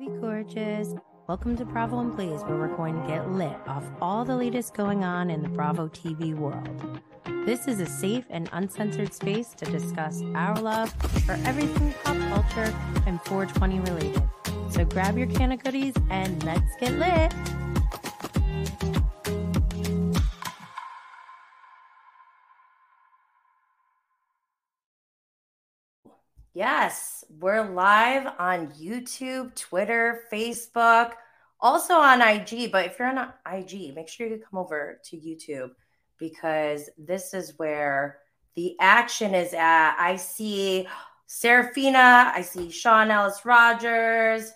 baby gorgeous. Welcome to Bravo and Blaze, where we're going to get lit off all the latest going on in the Bravo TV world. This is a safe and uncensored space to discuss our love for everything pop culture and 420 related. So grab your can of goodies and let's get lit. We're live on YouTube, Twitter, Facebook, also on IG. But if you're on IG, make sure you come over to YouTube because this is where the action is at. I see Serafina, I see Sean Ellis Rogers.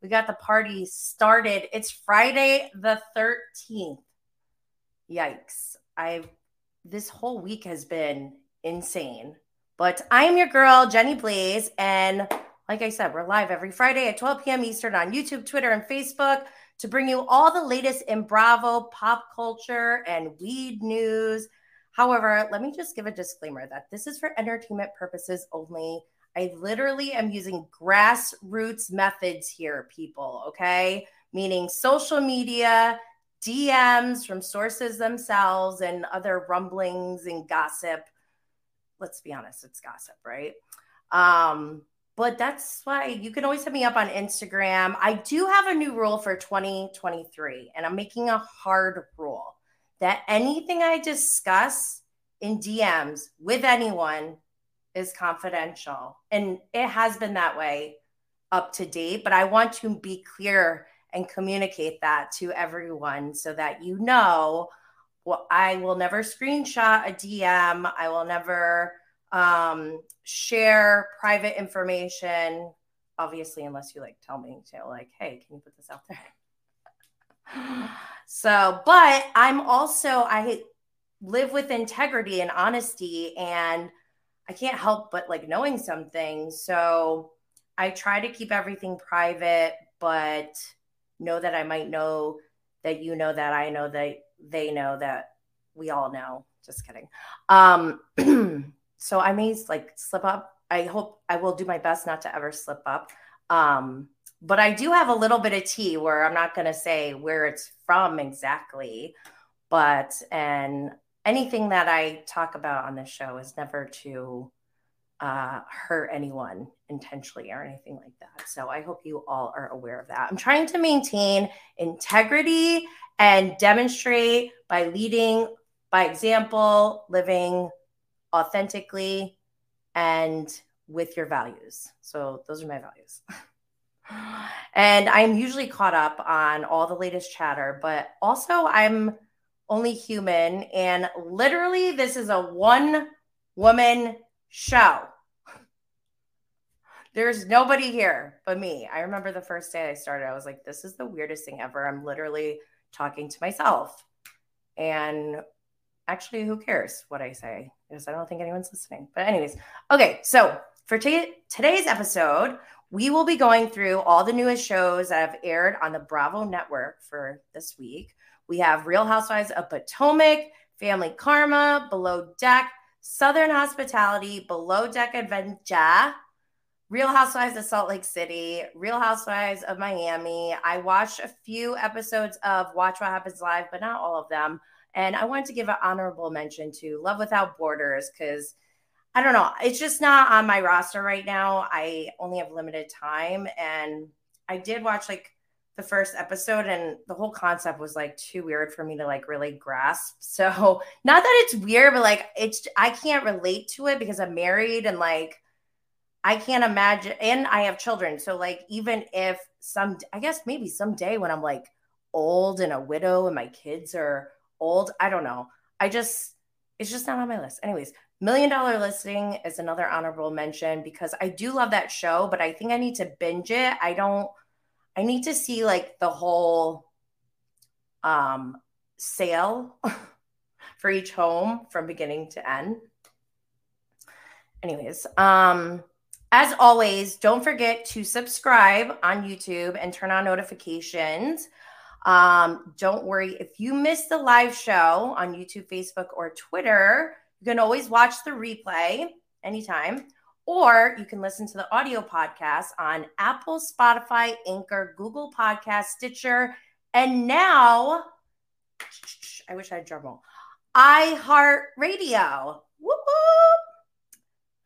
We got the party started. It's Friday the 13th. Yikes. I've this whole week has been insane. But I'm your girl, Jenny Blaze. And like I said, we're live every Friday at 12 p.m. Eastern on YouTube, Twitter, and Facebook to bring you all the latest in Bravo pop culture and weed news. However, let me just give a disclaimer that this is for entertainment purposes only. I literally am using grassroots methods here, people, okay? Meaning social media, DMs from sources themselves, and other rumblings and gossip let's be honest, it's gossip, right? Um, but that's why you can always hit me up on Instagram. I do have a new rule for 2023, and I'm making a hard rule that anything I discuss in DMs with anyone is confidential. And it has been that way up to date, but I want to be clear and communicate that to everyone so that you know well, I will never screenshot a DM. I will never um, share private information, obviously, unless you like tell me to, like, hey, can you put this out there? so, but I'm also, I live with integrity and honesty, and I can't help but like knowing something. So, I try to keep everything private, but know that I might know that you know that I know that they know that we all know. Just kidding. Um, so I may like slip up. I hope I will do my best not to ever slip up. Um, but I do have a little bit of tea where I'm not going to say where it's from exactly, but and anything that I talk about on this show is never to uh, hurt anyone intentionally or anything like that. So I hope you all are aware of that. I'm trying to maintain integrity and demonstrate by leading by example, living authentically and with your values. So those are my values. and I'm usually caught up on all the latest chatter, but also I'm only human. And literally, this is a one woman show. There's nobody here but me. I remember the first day I started, I was like, this is the weirdest thing ever. I'm literally talking to myself. And actually, who cares what I say? Because I don't think anyone's listening. But, anyways, okay. So, for t- today's episode, we will be going through all the newest shows that have aired on the Bravo network for this week. We have Real Housewives of Potomac, Family Karma, Below Deck, Southern Hospitality, Below Deck Adventure, Real Housewives of Salt Lake City, Real Housewives of Miami. I watched a few episodes of Watch What Happens Live, but not all of them. And I wanted to give an honorable mention to Love Without Borders because I don't know, it's just not on my roster right now. I only have limited time. And I did watch like the first episode, and the whole concept was like too weird for me to like really grasp. So, not that it's weird, but like it's, I can't relate to it because I'm married and like, I can't imagine, and I have children. So, like, even if some, I guess maybe someday when I'm like old and a widow and my kids are old. I don't know. I just, it's just not on my list. Anyways, Million Dollar Listing is another honorable mention because I do love that show, but I think I need to binge it. I don't, I need to see like the whole um sale for each home from beginning to end. Anyways, um, as always, don't forget to subscribe on YouTube and turn on notifications. Um, don't worry if you missed the live show on YouTube, Facebook, or Twitter, you can always watch the replay anytime. Or you can listen to the audio podcast on Apple, Spotify, Anchor, Google Podcast, Stitcher, and now I wish I had drum roll. iHeartRadio. Whoop whoop.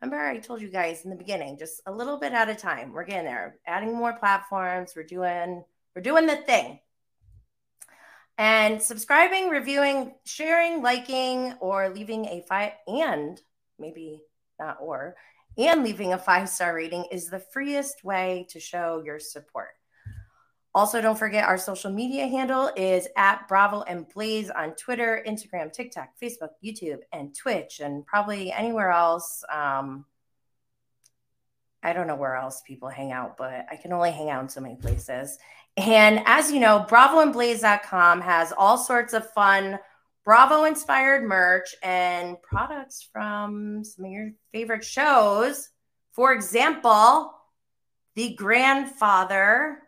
Remember, I told you guys in the beginning, just a little bit at a time. We're getting there, adding more platforms. We're doing, we're doing the thing. And subscribing, reviewing, sharing, liking, or leaving a five and maybe not or and leaving a five star rating is the freest way to show your support. Also, don't forget our social media handle is at Bravo and Blaze on Twitter, Instagram, TikTok, Facebook, YouTube, and Twitch, and probably anywhere else. Um, I don't know where else people hang out, but I can only hang out in so many places. And as you know, bravoandblaze.com has all sorts of fun Bravo inspired merch and products from some of your favorite shows. For example, the grandfather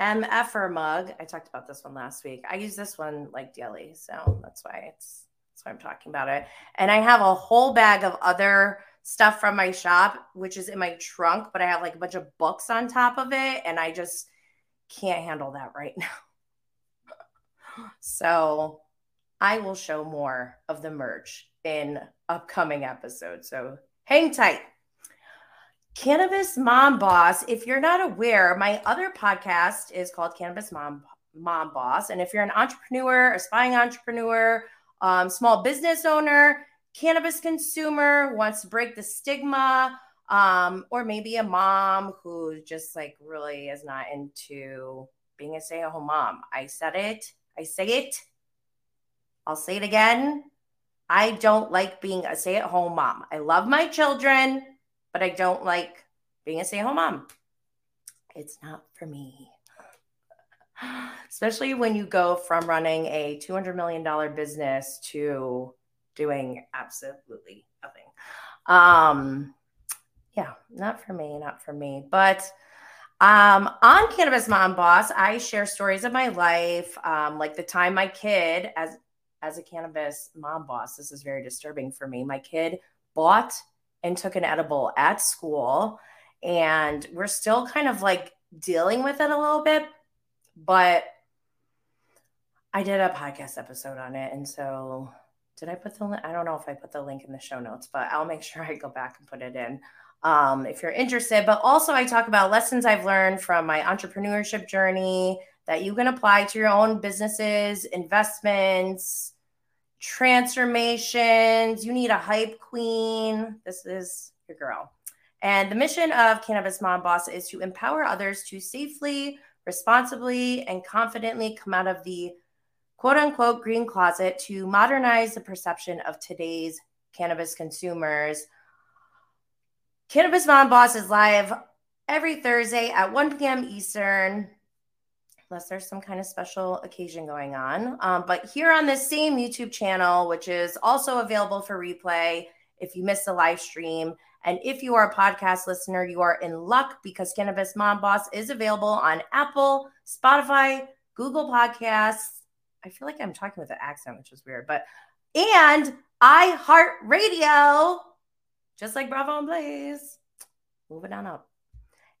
MFer mug. I talked about this one last week. I use this one like daily, so that's why it's that's why I'm talking about it. And I have a whole bag of other stuff from my shop, which is in my trunk, but I have like a bunch of books on top of it, and I just can't handle that right now. so I will show more of the merch in upcoming episodes. So hang tight. Cannabis Mom Boss. If you're not aware, my other podcast is called Cannabis Mom Mom Boss. And if you're an entrepreneur, aspiring entrepreneur, um, small business owner, cannabis consumer, wants to break the stigma, um, or maybe a mom who just like really is not into being a stay at home mom. I said it. I say it I'll say it again. I don't like being a stay at home mom. I love my children, but I don't like being a stay at home mom. It's not for me. Especially when you go from running a $200 million business to doing absolutely nothing. Um, yeah, not for me, not for me. But um, on Cannabis Mom Boss, I share stories of my life, um, like the time my kid, as as a cannabis mom boss, this is very disturbing for me. My kid bought and took an edible at school, and we're still kind of like dealing with it a little bit, but I did a podcast episode on it. And so, did I put the link? I don't know if I put the link in the show notes, but I'll make sure I go back and put it in um, if you're interested. But also, I talk about lessons I've learned from my entrepreneurship journey that you can apply to your own businesses, investments, transformations. You need a hype queen. This is your girl. And the mission of Cannabis Mom Boss is to empower others to safely, responsibly, and confidently come out of the quote unquote green closet to modernize the perception of today's cannabis consumers. Cannabis Mom Boss is live every Thursday at 1 p.m. Eastern unless there's some kind of special occasion going on. Um, but here on this same YouTube channel, which is also available for replay if you missed the live stream. And if you are a podcast listener, you are in luck because Cannabis Mom Boss is available on Apple, Spotify, Google Podcasts. I feel like I'm talking with an accent, which is weird, but and iHeartRadio, just like Bravo and Blaze. Moving on up.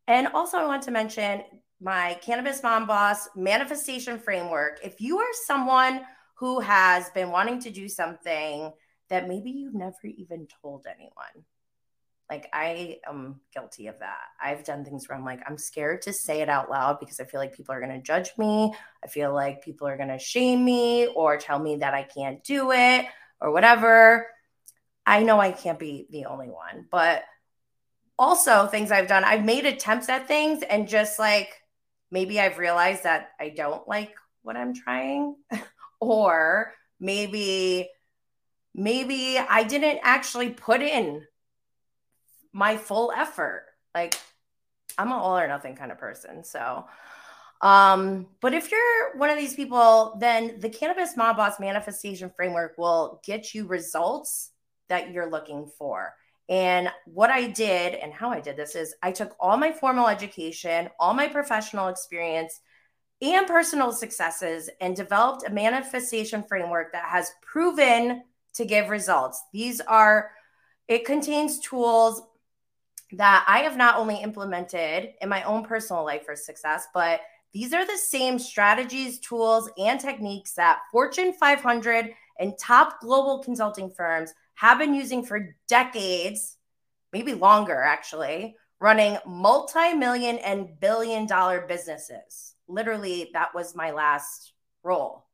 And also, I want to mention my Cannabis Mom Boss manifestation framework. If you are someone who has been wanting to do something that maybe you've never even told anyone, like I am guilty of that. I've done things where I'm like, I'm scared to say it out loud because I feel like people are going to judge me. I feel like people are going to shame me or tell me that I can't do it or whatever. I know I can't be the only one, but also things I've done, I've made attempts at things and just like maybe I've realized that I don't like what I'm trying or maybe maybe I didn't actually put in my full effort. Like I'm an all or nothing kind of person. So um, but if you're one of these people, then the Cannabis Mom Boss Manifestation Framework will get you results that you're looking for. And what I did and how I did this is I took all my formal education, all my professional experience, and personal successes and developed a manifestation framework that has proven to give results. These are, it contains tools that I have not only implemented in my own personal life for success, but these are the same strategies, tools, and techniques that Fortune 500 and top global consulting firms have been using for decades, maybe longer actually, running multi million and billion dollar businesses. Literally, that was my last role.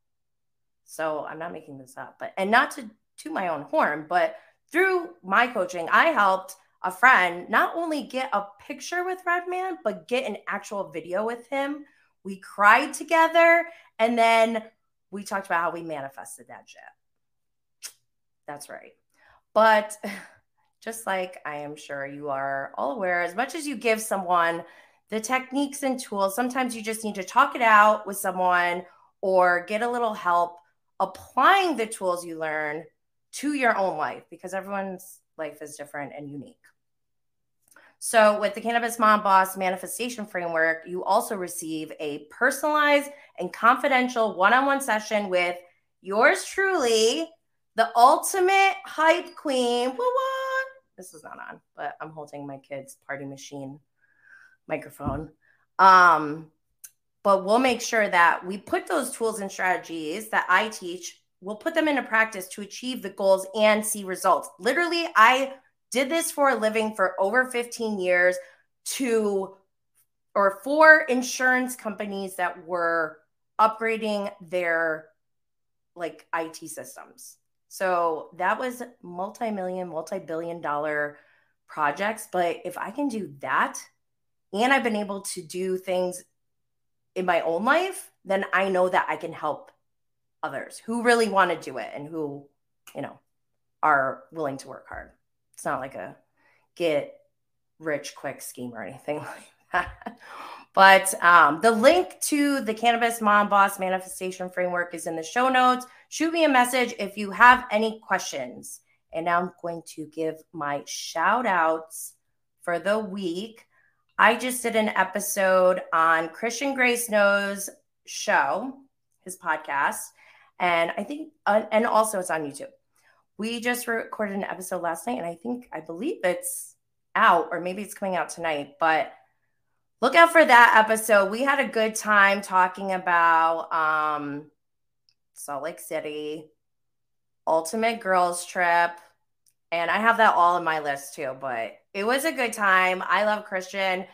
So I'm not making this up, but and not to to my own horn, but through my coaching, I helped a friend not only get a picture with Redman, but get an actual video with him. We cried together and then we talked about how we manifested that shit. That's right. But just like I am sure you are all aware, as much as you give someone the techniques and tools, sometimes you just need to talk it out with someone or get a little help applying the tools you learn to your own life because everyone's life is different and unique. So, with the Cannabis Mom Boss Manifestation Framework, you also receive a personalized and confidential one on one session with yours truly, the ultimate hype queen. This is not on, but I'm holding my kid's party machine microphone. Um, but we'll make sure that we put those tools and strategies that I teach, we'll put them into practice to achieve the goals and see results. Literally, I did this for a living for over 15 years to or for insurance companies that were upgrading their like IT systems. So that was multi-million, multi-billion dollar projects, but if I can do that and I've been able to do things in my own life, then I know that I can help others who really want to do it and who, you know, are willing to work hard. It's not like a get rich quick scheme or anything like that. But um, the link to the Cannabis Mom Boss Manifestation Framework is in the show notes. Shoot me a message if you have any questions. And now I'm going to give my shout outs for the week. I just did an episode on Christian Gray Snow's show, his podcast, and I think, uh, and also it's on YouTube. We just recorded an episode last night, and I think, I believe it's out, or maybe it's coming out tonight, but look out for that episode. We had a good time talking about um, Salt Lake City, Ultimate Girls Trip, and I have that all in my list too, but it was a good time. I love Christian.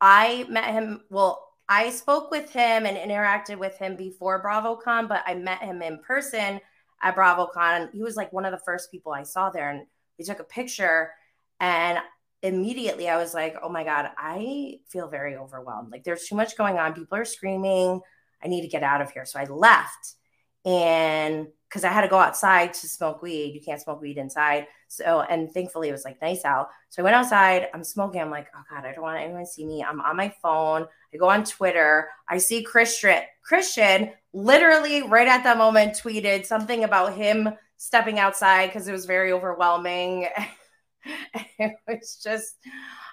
I met him, well, I spoke with him and interacted with him before BravoCon, but I met him in person at BravoCon. He was like one of the first people I saw there, and we took a picture. And immediately I was like, oh my God, I feel very overwhelmed. Like there's too much going on. People are screaming. I need to get out of here. So I left and because I had to go outside to smoke weed. You can't smoke weed inside. So, and thankfully it was like nice out. So I went outside. I'm smoking. I'm like, oh God, I don't want anyone to see me. I'm on my phone. I go on Twitter. I see Christian. Christian literally right at that moment tweeted something about him stepping outside because it was very overwhelming. it was just,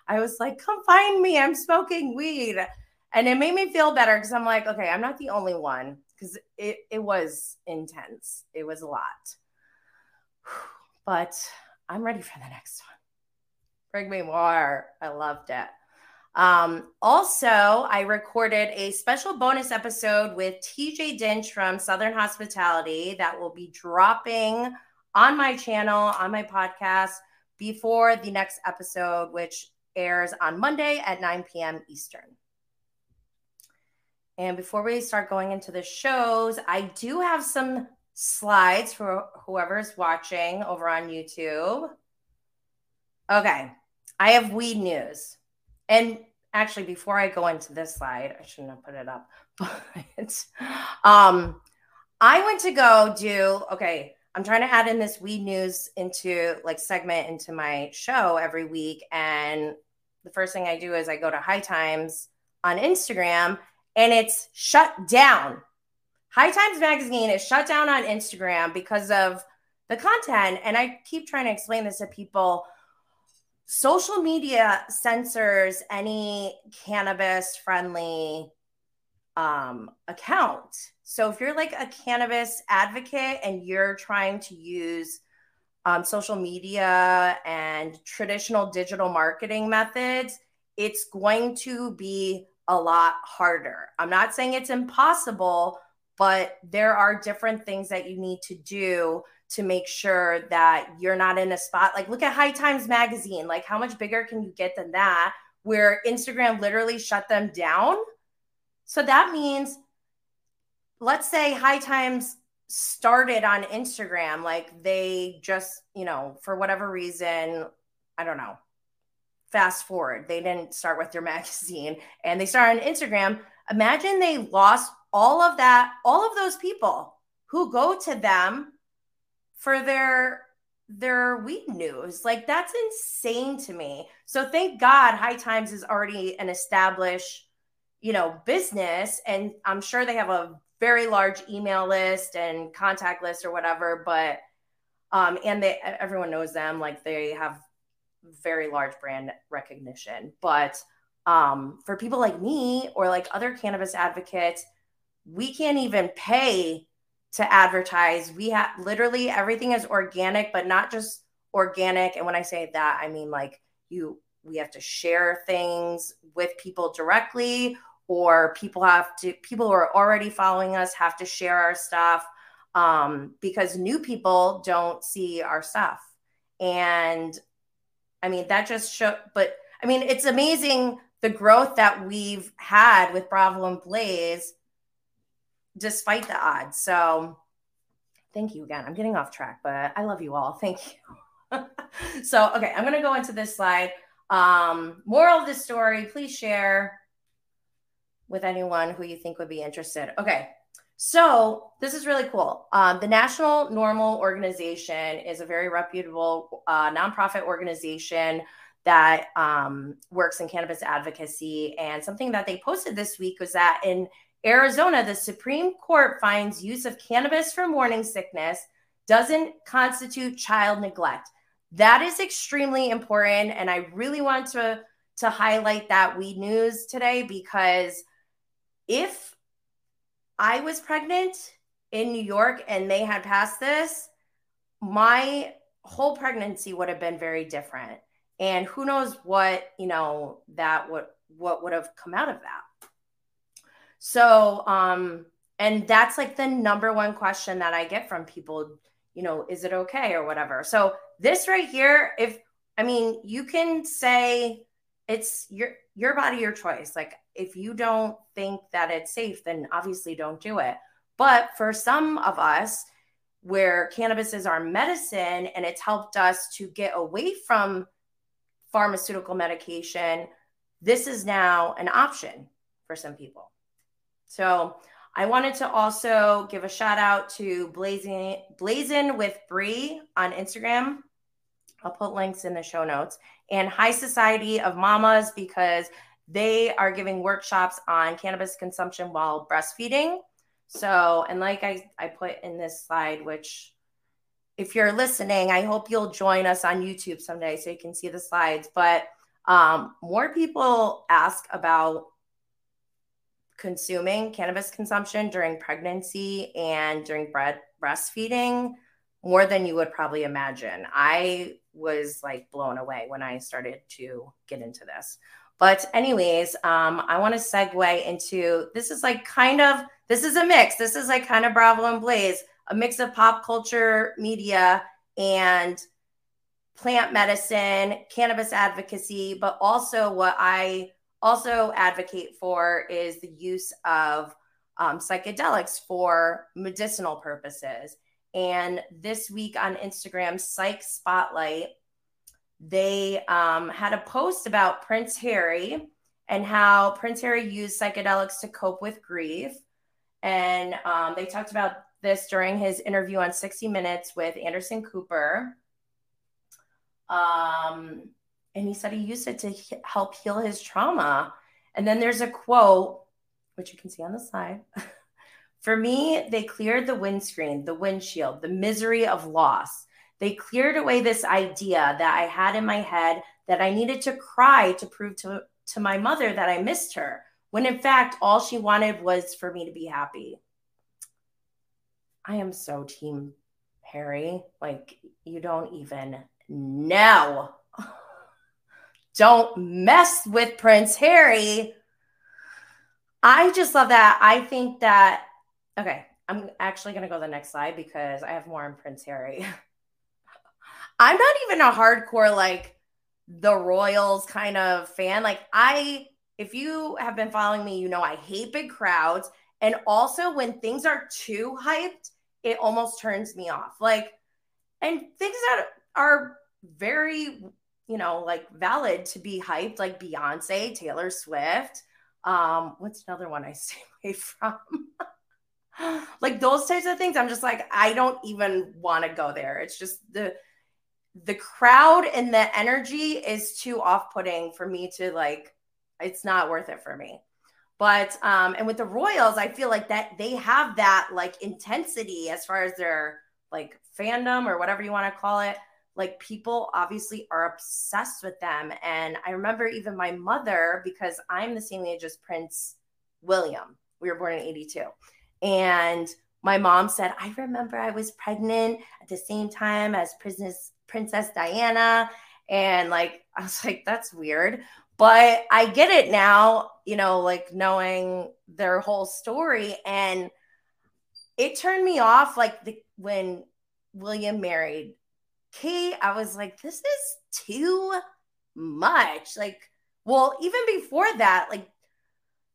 I was like, come find me. I'm smoking weed. And it made me feel better because I'm like, okay, I'm not the only one because it, it was intense. It was a lot. But I'm ready for the next one. Bring me more. I loved it. Um, also, I recorded a special bonus episode with TJ Dinch from Southern Hospitality that will be dropping on my channel, on my podcast, before the next episode, which airs on Monday at 9 p.m. Eastern. And before we start going into the shows, I do have some slides for whoever's watching over on YouTube. Okay, I have weed news. And actually, before I go into this slide, I shouldn't have put it up, but um, I went to go do, okay, I'm trying to add in this weed news into like segment into my show every week. And the first thing I do is I go to High Times on Instagram and it's shut down. High Times Magazine is shut down on Instagram because of the content. And I keep trying to explain this to people. Social media censors any cannabis friendly um, account. So if you're like a cannabis advocate and you're trying to use um, social media and traditional digital marketing methods, it's going to be a lot harder. I'm not saying it's impossible, but there are different things that you need to do to make sure that you're not in a spot like look at high times magazine like how much bigger can you get than that where instagram literally shut them down so that means let's say high times started on instagram like they just you know for whatever reason i don't know fast forward they didn't start with their magazine and they started on instagram imagine they lost all of that all of those people who go to them for their their weed news. Like that's insane to me. So thank God High Times is already an established, you know, business and I'm sure they have a very large email list and contact list or whatever, but um and they everyone knows them like they have very large brand recognition. But um for people like me or like other cannabis advocates, we can't even pay to advertise. We have literally everything is organic, but not just organic. And when I say that, I mean like you, we have to share things with people directly, or people have to, people who are already following us have to share our stuff um, because new people don't see our stuff. And I mean, that just show, but I mean, it's amazing the growth that we've had with Bravo and Blaze despite the odds. So thank you again. I'm getting off track, but I love you all. Thank you. so, okay, I'm to go into this slide. Um, moral of the story, please share with anyone who you think would be interested. Okay, so this is really cool. Um, the National NORML Organization is a very reputable uh, nonprofit organization that um, works in cannabis advocacy. And something that they posted this week was that in Arizona, the Supreme Court finds use of cannabis for morning sickness doesn't constitute child neglect. That is extremely important. And I really want to, to highlight that weed news today because if I was pregnant in New York and they had passed this, my whole pregnancy would have been very different. And who knows what, you know, that would what would have come out of that. So, um, and that's like the number one question that I get from people, you know, is it okay or whatever. So, this right here, if I mean, you can say it's your your body, your choice. Like if you don't think that it's safe, then obviously don't do it. But for some of us, where cannabis is our medicine and it's helped us to get away from pharmaceutical medication, this is now an option for some people. So I wanted to also give a shout out to Blazing Blazing with Bree on Instagram. I'll put links in the show notes and High Society of Mamas because they are giving workshops on cannabis consumption while breastfeeding. So, and like I, I put in this slide, which if you're listening, I hope you'll join us on YouTube someday so you can see the slides. But um, more people ask about consuming cannabis consumption during pregnancy and during bread breastfeeding more than you would probably imagine. I was like blown away when I started to get into this. But anyways, um, I want to segue into this is like kind of this is a mix. This is like kind of Bravo and Blaze, a mix of pop culture, media, and plant medicine, cannabis advocacy, but also what I also advocate for is the use of um, psychedelics for medicinal purposes. And this week on Instagram, Psych Spotlight, they um, had a post about Prince Harry and how Prince Harry used psychedelics to cope with grief. And um, they talked about this during his interview on 60 Minutes with Anderson Cooper. Um, and he said he used it to he- help heal his trauma. And then there's a quote, which you can see on the slide. For me, they cleared the windscreen, the windshield, the misery of loss. They cleared away this idea that I had in my head that I needed to cry to prove to, to my mother that I missed her, when in fact, all she wanted was for me to be happy. I am so team Harry, like you don't even know. don't mess with Prince Harry. I just love that. I think that, okay, I'm actually going to go to the next slide because I have more on Prince Harry. I'm not even a hardcore, like, the Royals kind of fan. Like, I, if you have been following me, you know I hate big crowds. And also, when things are too hyped, it almost turns me off. Like, and things that are very, you know, like valid to be hyped, like Beyonce, Taylor Swift. Um, what's another one I stay away from? like those types of things. I'm just like, I don't even want to go there. It's just the the crowd and the energy is too off-putting for me to like, it's not worth it for me. But um, and with the Royals, I feel like that they have that like intensity as far as their like fandom or whatever you want to call it. Like people obviously are obsessed with them. And I remember even my mother, because I'm the same age as Prince William. We were born in 82. And my mom said, I remember I was pregnant at the same time as Princess Princess Diana. And like I was like, that's weird. But I get it now, you know, like knowing their whole story. And it turned me off like the, when William married Kate. I was like, this is too much. Like, well, even before that, like,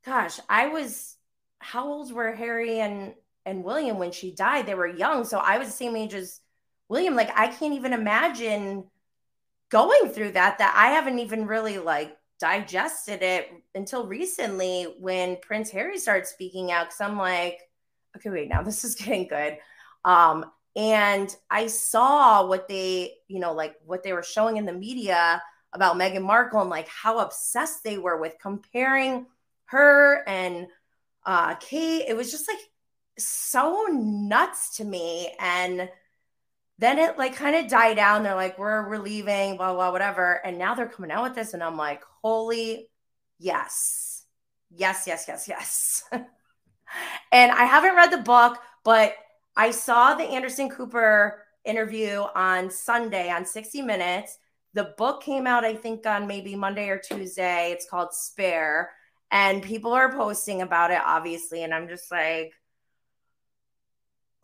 gosh, I was how old were Harry and and William when she died? They were young. So I was the same age as William. Like, I can't even imagine going through that, that I haven't even really like digested it until recently when Prince Harry started speaking out. Cause I'm like, okay, wait, now this is getting good. Um, and I saw what they, you know, like what they were showing in the media about Meghan Markle and like how obsessed they were with comparing her and uh, Kate. It was just like so nuts to me. And then it like kind of died down. They're like, we're, we're leaving, blah, blah, whatever. And now they're coming out with this. And I'm like, holy yes. Yes, yes, yes, yes. and I haven't read the book, but I saw the Anderson Cooper interview on Sunday on 60 Minutes. The book came out, I think, on maybe Monday or Tuesday. It's called Spare. And people are posting about it, obviously. And I'm just like,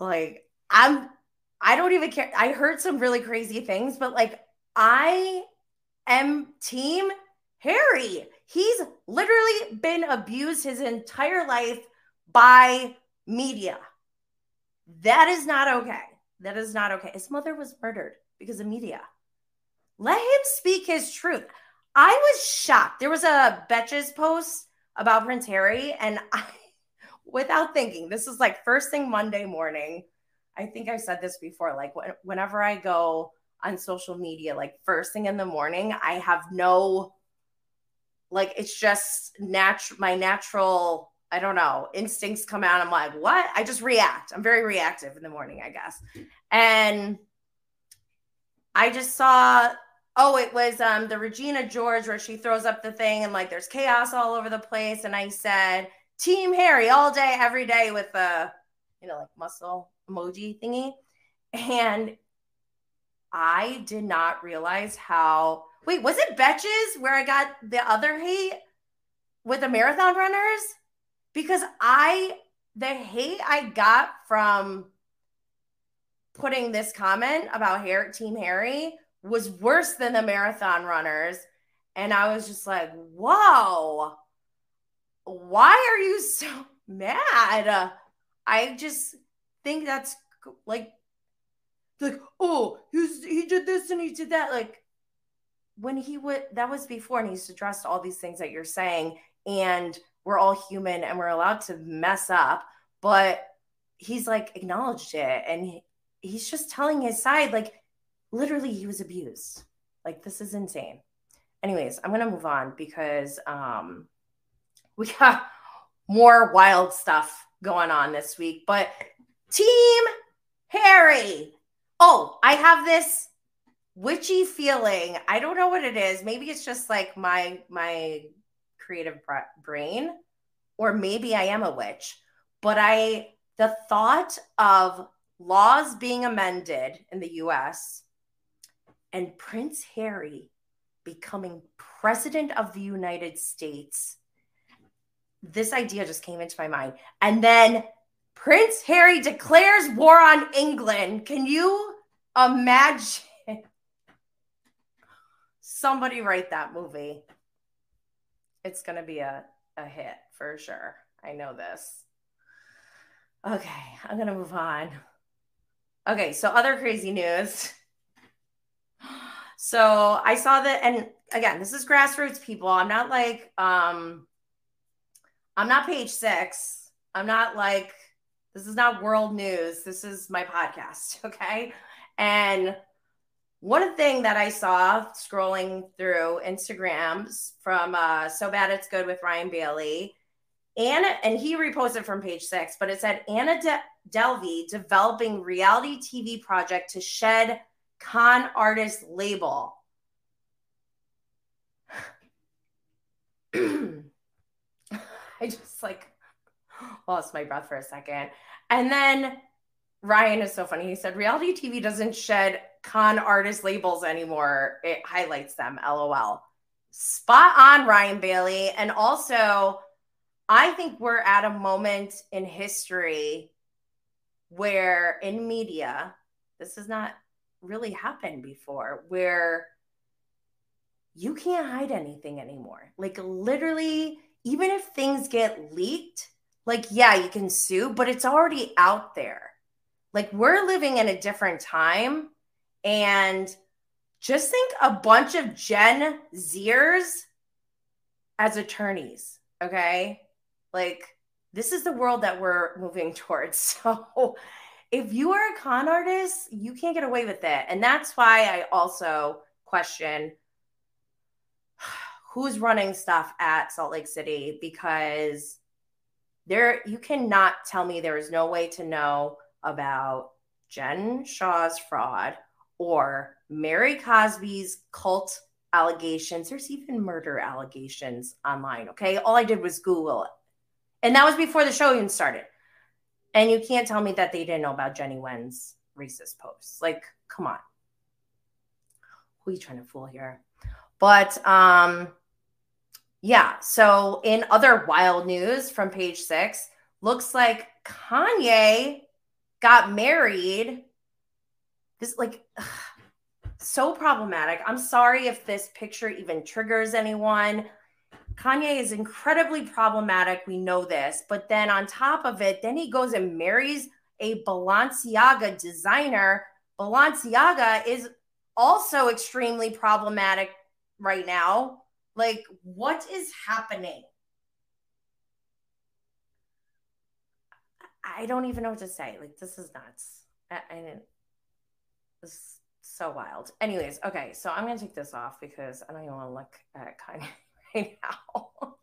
like, I'm I don't even care. I heard some really crazy things, but like I am team Harry. He's literally been abused his entire life by media. That is not okay. That is not okay. His mother was murdered because of media. Let him speak his truth. I was shocked. There was a Betches post about Prince Harry, and I, without thinking, this is like first thing Monday morning. I think I said this before. Like whenever I go on social media, like first thing in the morning, I have no, like it's just natural. My natural I don't know, instincts come out. I'm like, what? I just react. I'm very reactive in the morning, I guess. And I just saw, oh, it was um the Regina George where she throws up the thing and like there's chaos all over the place. And I said, Team Harry all day, every day with the, you know, like muscle emoji thingy. And I did not realize how wait, was it Betches where I got the other hate with the marathon runners? because I the hate I got from putting this comment about Harry, Team Harry was worse than the marathon runners. And I was just like, whoa, why are you so mad? I just think that's like, like, oh, he's, he did this and he did that. Like, when he would, that was before, and he's addressed all these things that you're saying. And we're all human and we're allowed to mess up but he's like acknowledged it and he, he's just telling his side like literally he was abused like this is insane anyways i'm gonna move on because um we got more wild stuff going on this week but team harry oh i have this witchy feeling i don't know what it is maybe it's just like my my creative brain, or maybe I am a witch. But I, the thought of laws being amended in the US and Prince Harry becoming president of the United States. This idea just came into my mind. And then Prince Harry declares war on England. Can you imagine? Somebody write that movie. It's going to be a, a hit for sure. I know this. Okay, I'm going to move on. Okay, so other crazy news. So I saw that, and again, this is grassroots people. I'm not like, um, I'm not page six. I'm not like, this is not world news. This is my podcast. Okay. And one thing that I saw scrolling through Instagrams from uh, So Bad It's Good with Ryan Bailey, Anna, and he reposted from page six, but it said Anna De- Delvey developing reality TV project to shed con artist label. I just like lost my breath for a second. And then Ryan is so funny. He said, reality TV doesn't shed con artist labels anymore. It highlights them. LOL. Spot on, Ryan Bailey. And also, I think we're at a moment in history where in media, this has not really happened before where you can't hide anything anymore. Like literally, even if things get leaked, like yeah, you can sue, but it's already out there. Like we're living in a different time and just think a bunch of Gen Zers as attorneys, okay? Like this is the world that we're moving towards. So if you are a con artist, you can't get away with it. And that's why I also question who's running stuff at Salt Lake City because there you cannot tell me there is no way to know about Jen Shah's fraud or Mary Cosby's cult allegations. There's even murder allegations online. Okay. All I did was Google it. And that was before the show even started. And you can't tell me that they didn't know about Jennie Nguyen's racist posts. Like, come on. Who are you trying to fool here? But um, yeah, so in other wild news from page six, looks like Kanye got married. This like ugh, so problematic. I'm sorry if this picture even triggers anyone. Kanye is incredibly problematic. We know this. But then on top of it, then he goes and marries a Balenciaga designer. Balenciaga is also extremely problematic right now. Like, what is happening? I don't even know what to say. Like, this is nuts. I, I didn't. This is so wild. Anyways, okay, so I'm gonna take this off because I don't even want to look at Kanye. right now.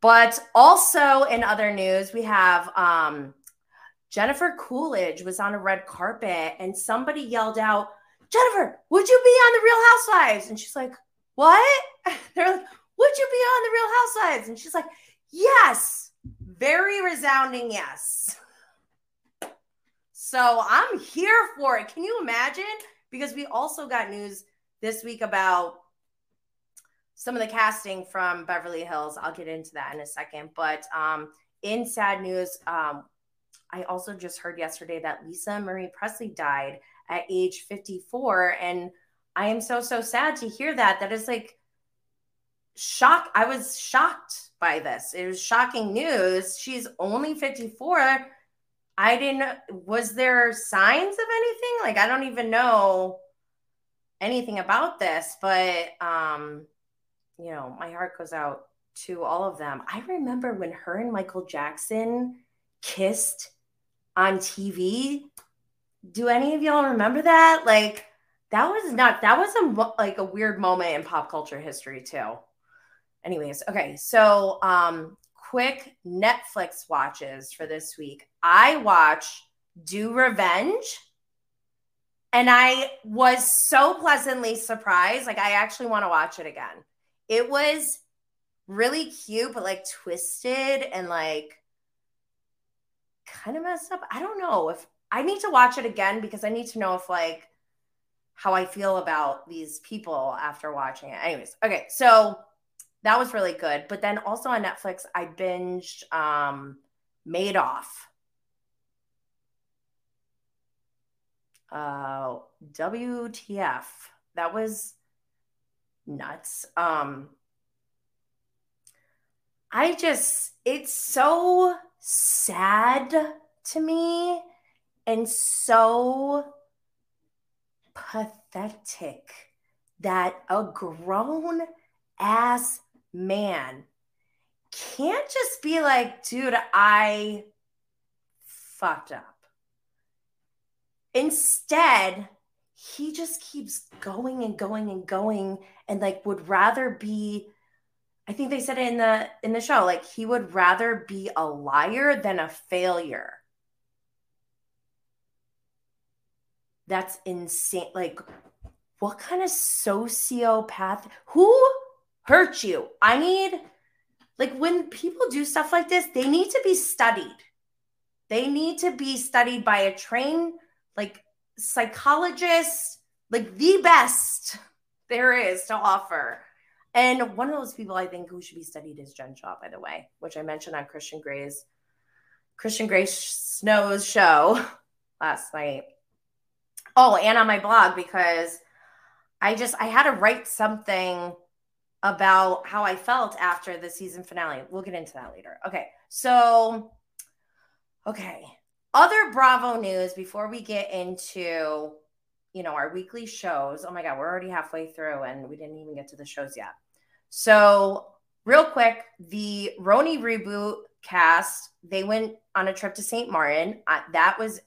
but also in other news, we have um, Jennifer Coolidge was on a red carpet and somebody yelled out, Jennifer, would you be on the Real Housewives? And she's like, What? They're like, Would you be on the Real Housewives? And she's like, Yes. Very resounding yes. So I'm here for it. Can you imagine? Because we also got news this week about some of the casting from Beverly Hills. I'll get into that in a second. But um, in sad news, um, I also just heard yesterday that Lisa Marie Presley died at age 54. And I am so, so sad to hear that. That is like shock. I was shocked by this. It was shocking news. She's only 54. I didn't, was there signs of anything? Like, I don't even know anything about this, but um, you know, my heart goes out to all of them. I remember when her and Michael Jackson kissed on TV. Do any of y'all remember that? Like that was not that was a like a weird moment in pop culture history too. Anyways, okay. So, um quick Netflix watches for this week. I watch Do Revenge and I was so pleasantly surprised. Like I actually want to watch it again. It was really cute, but like twisted and like kind of messed up. I don't know if I need to watch it again because I need to know if like how I feel about these people after watching it. Anyways, okay, so that was really good. But then also on Netflix, I binged um Madoff. Uh WTF. That was nuts. Um I just it's so sad to me and so pathetic that a grown ass man can't just be like, dude, I fucked up. Instead, he just keeps going and going and going and like would rather be I think they said it in the in the show like he would rather be a liar than a failure. That's insane. Like, what kind of sociopath? Who hurt you? I need, like, when people do stuff like this, they need to be studied. They need to be studied by a trained, like, psychologist, like, the best there is to offer. And one of those people I think who should be studied is Jen Shah, by the way, which I mentioned on Christian Gray's Christian Gray Snow's show last night. Oh, and on my blog because I just I had to write something about how I felt after the season finale. We'll get into that later. Okay. So okay. Other Bravo news before we get into you know our weekly shows. Oh my god, we're already halfway through and we didn't even get to the shows yet. So, real quick, the RHONY reboot cast, they went on a trip to St. Martin. That was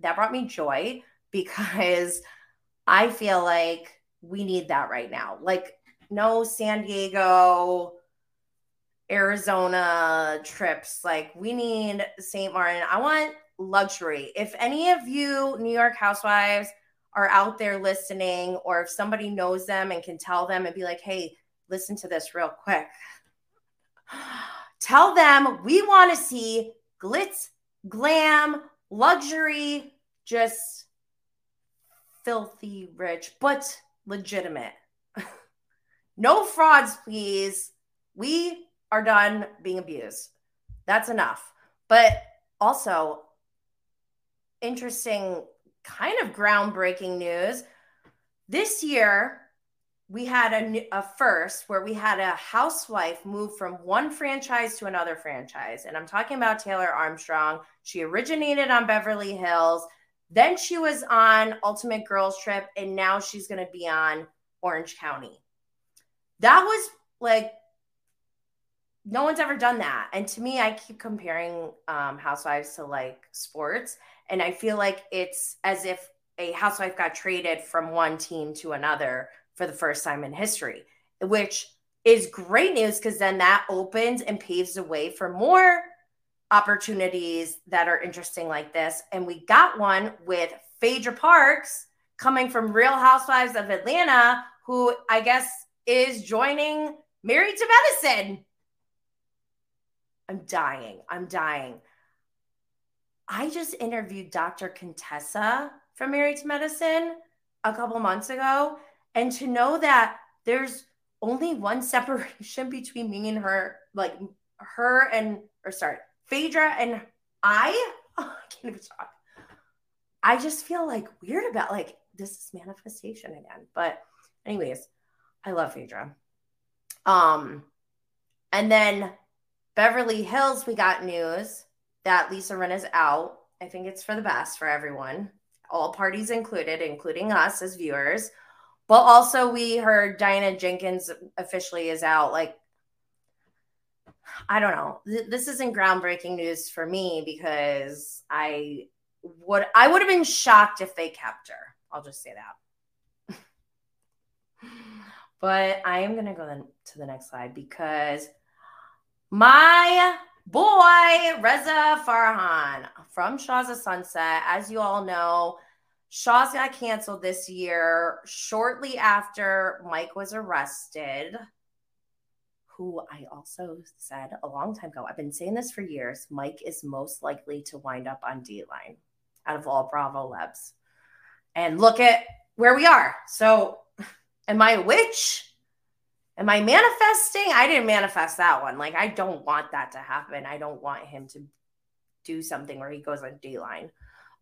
that brought me joy because I feel like we need that right now. Like, no San Diego, Arizona trips. Like, we need St. Martin. I want luxury. If any of you New York housewives are out there listening, or if somebody knows them and can tell them and be like, hey, listen to this real quick. Tell them we want to see glitz, glam, luxury, just filthy rich, but legitimate. no frauds, please. We are done being abused. That's enough. But also, interesting, kind of groundbreaking news. This year, we had a, a first where we had a housewife move from one franchise to another franchise. And I'm talking about Taylor Armstrong. She originated on Beverly Hills. Then she was on Ultimate Girls Trip, and now she's going to be on Orange County. That was like, no one's ever done that. And to me, I keep comparing um, housewives to like sports. And I feel like it's as if a housewife got traded from one team to another for the first time in history, which is great news because then that opens and paves the way for more opportunities that are interesting like this. And we got one with Phaedra Parks coming from Real Housewives of Atlanta, who I guess is joining Married to Medicine. I'm dying. I'm dying. I just interviewed Dr. Contessa from Married to Medicine a couple months ago. And to know that there's only one separation between me and her, like her and, or sorry, Phaedra and I, oh, I can't even talk. I just feel like weird about like this is manifestation again. But anyways, I love Phaedra. Um, and then Beverly Hills, we got news that Lisa Rinna is out. I think it's for the best for everyone, all parties included, including us as viewers. But also, we heard Diana Jenkins officially is out. Like, I don't know. This isn't groundbreaking news for me because I would I would have been shocked if they kept her. I'll just say that. but I am gonna go then to the next slide because my boy Reza Farahan from Shahs of Sunset, as you all know, Shahs got canceled this year shortly after Mike was arrested who I also said a long time ago, I've been saying this for years Mike is most likely to wind up on D line. out of all Bravo Lebs. And look at where we are. So, am I a witch? Am I manifesting? I didn't manifest that one. Like, I don't want that to happen. I don't want him to do something where he goes on D-line.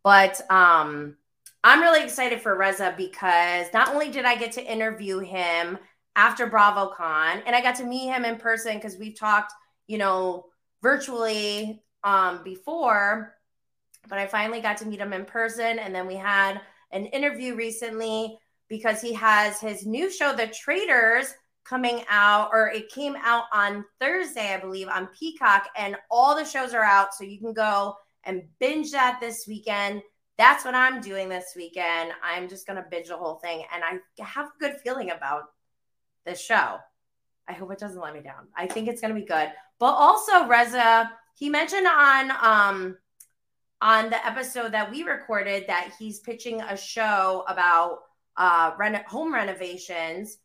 But um, I'm really excited for Reza because not only did I get to interview him after BravoCon, and I got to meet him in person because we've talked, you know, virtually um, before, but I finally got to meet him in person. And then we had an interview recently because he has his new show, The Traitors, coming out, or it came out on Thursday, I believe, on Peacock, and all the shows are out. So you can go and binge that this weekend. That's what I'm doing this weekend. I'm just going to binge the whole thing. And I have a good feeling about this show. I hope it doesn't let me down. I think it's going to be good. But also, Reza, he mentioned on um on the episode that we recorded that he's pitching a show about uh home renovations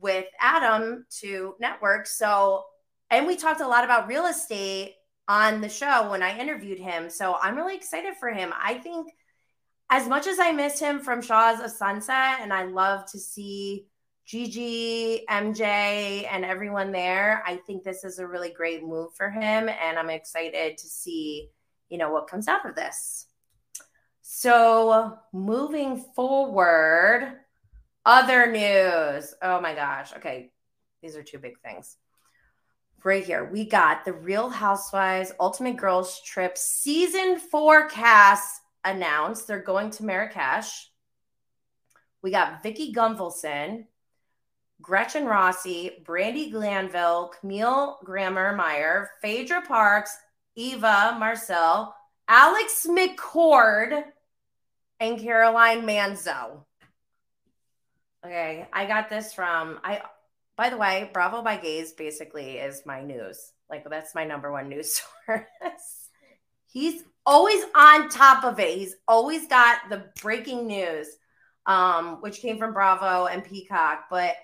with Adam to network. So, and we talked a lot about real estate on the show when I interviewed him. So I'm really excited for him. I think as much as I miss him from Shahs of Sunset and I love to see Gigi, MJ, and everyone there, I think this is a really great move for him. And I'm excited to see, you know, what comes out of this. So moving forward, other news. Oh my gosh. Okay. These are two big things. Right here, we got the Real Housewives Ultimate Girls Trip season four cast announced. They're going to Marrakesh. We got Vicki Gunvalson, Gretchen Rossi, Brandi Glanville, Camille Grammer Meyer, Phaedra Parks, Eva Marcille, Alex McCord, and Caroline Manzo. Okay, I got this from I. By the way, Bravo by Gaze basically is my news. Like that's my number one news source. He's always on top of it. He's always got the breaking news, um, which came from Bravo and Peacock. But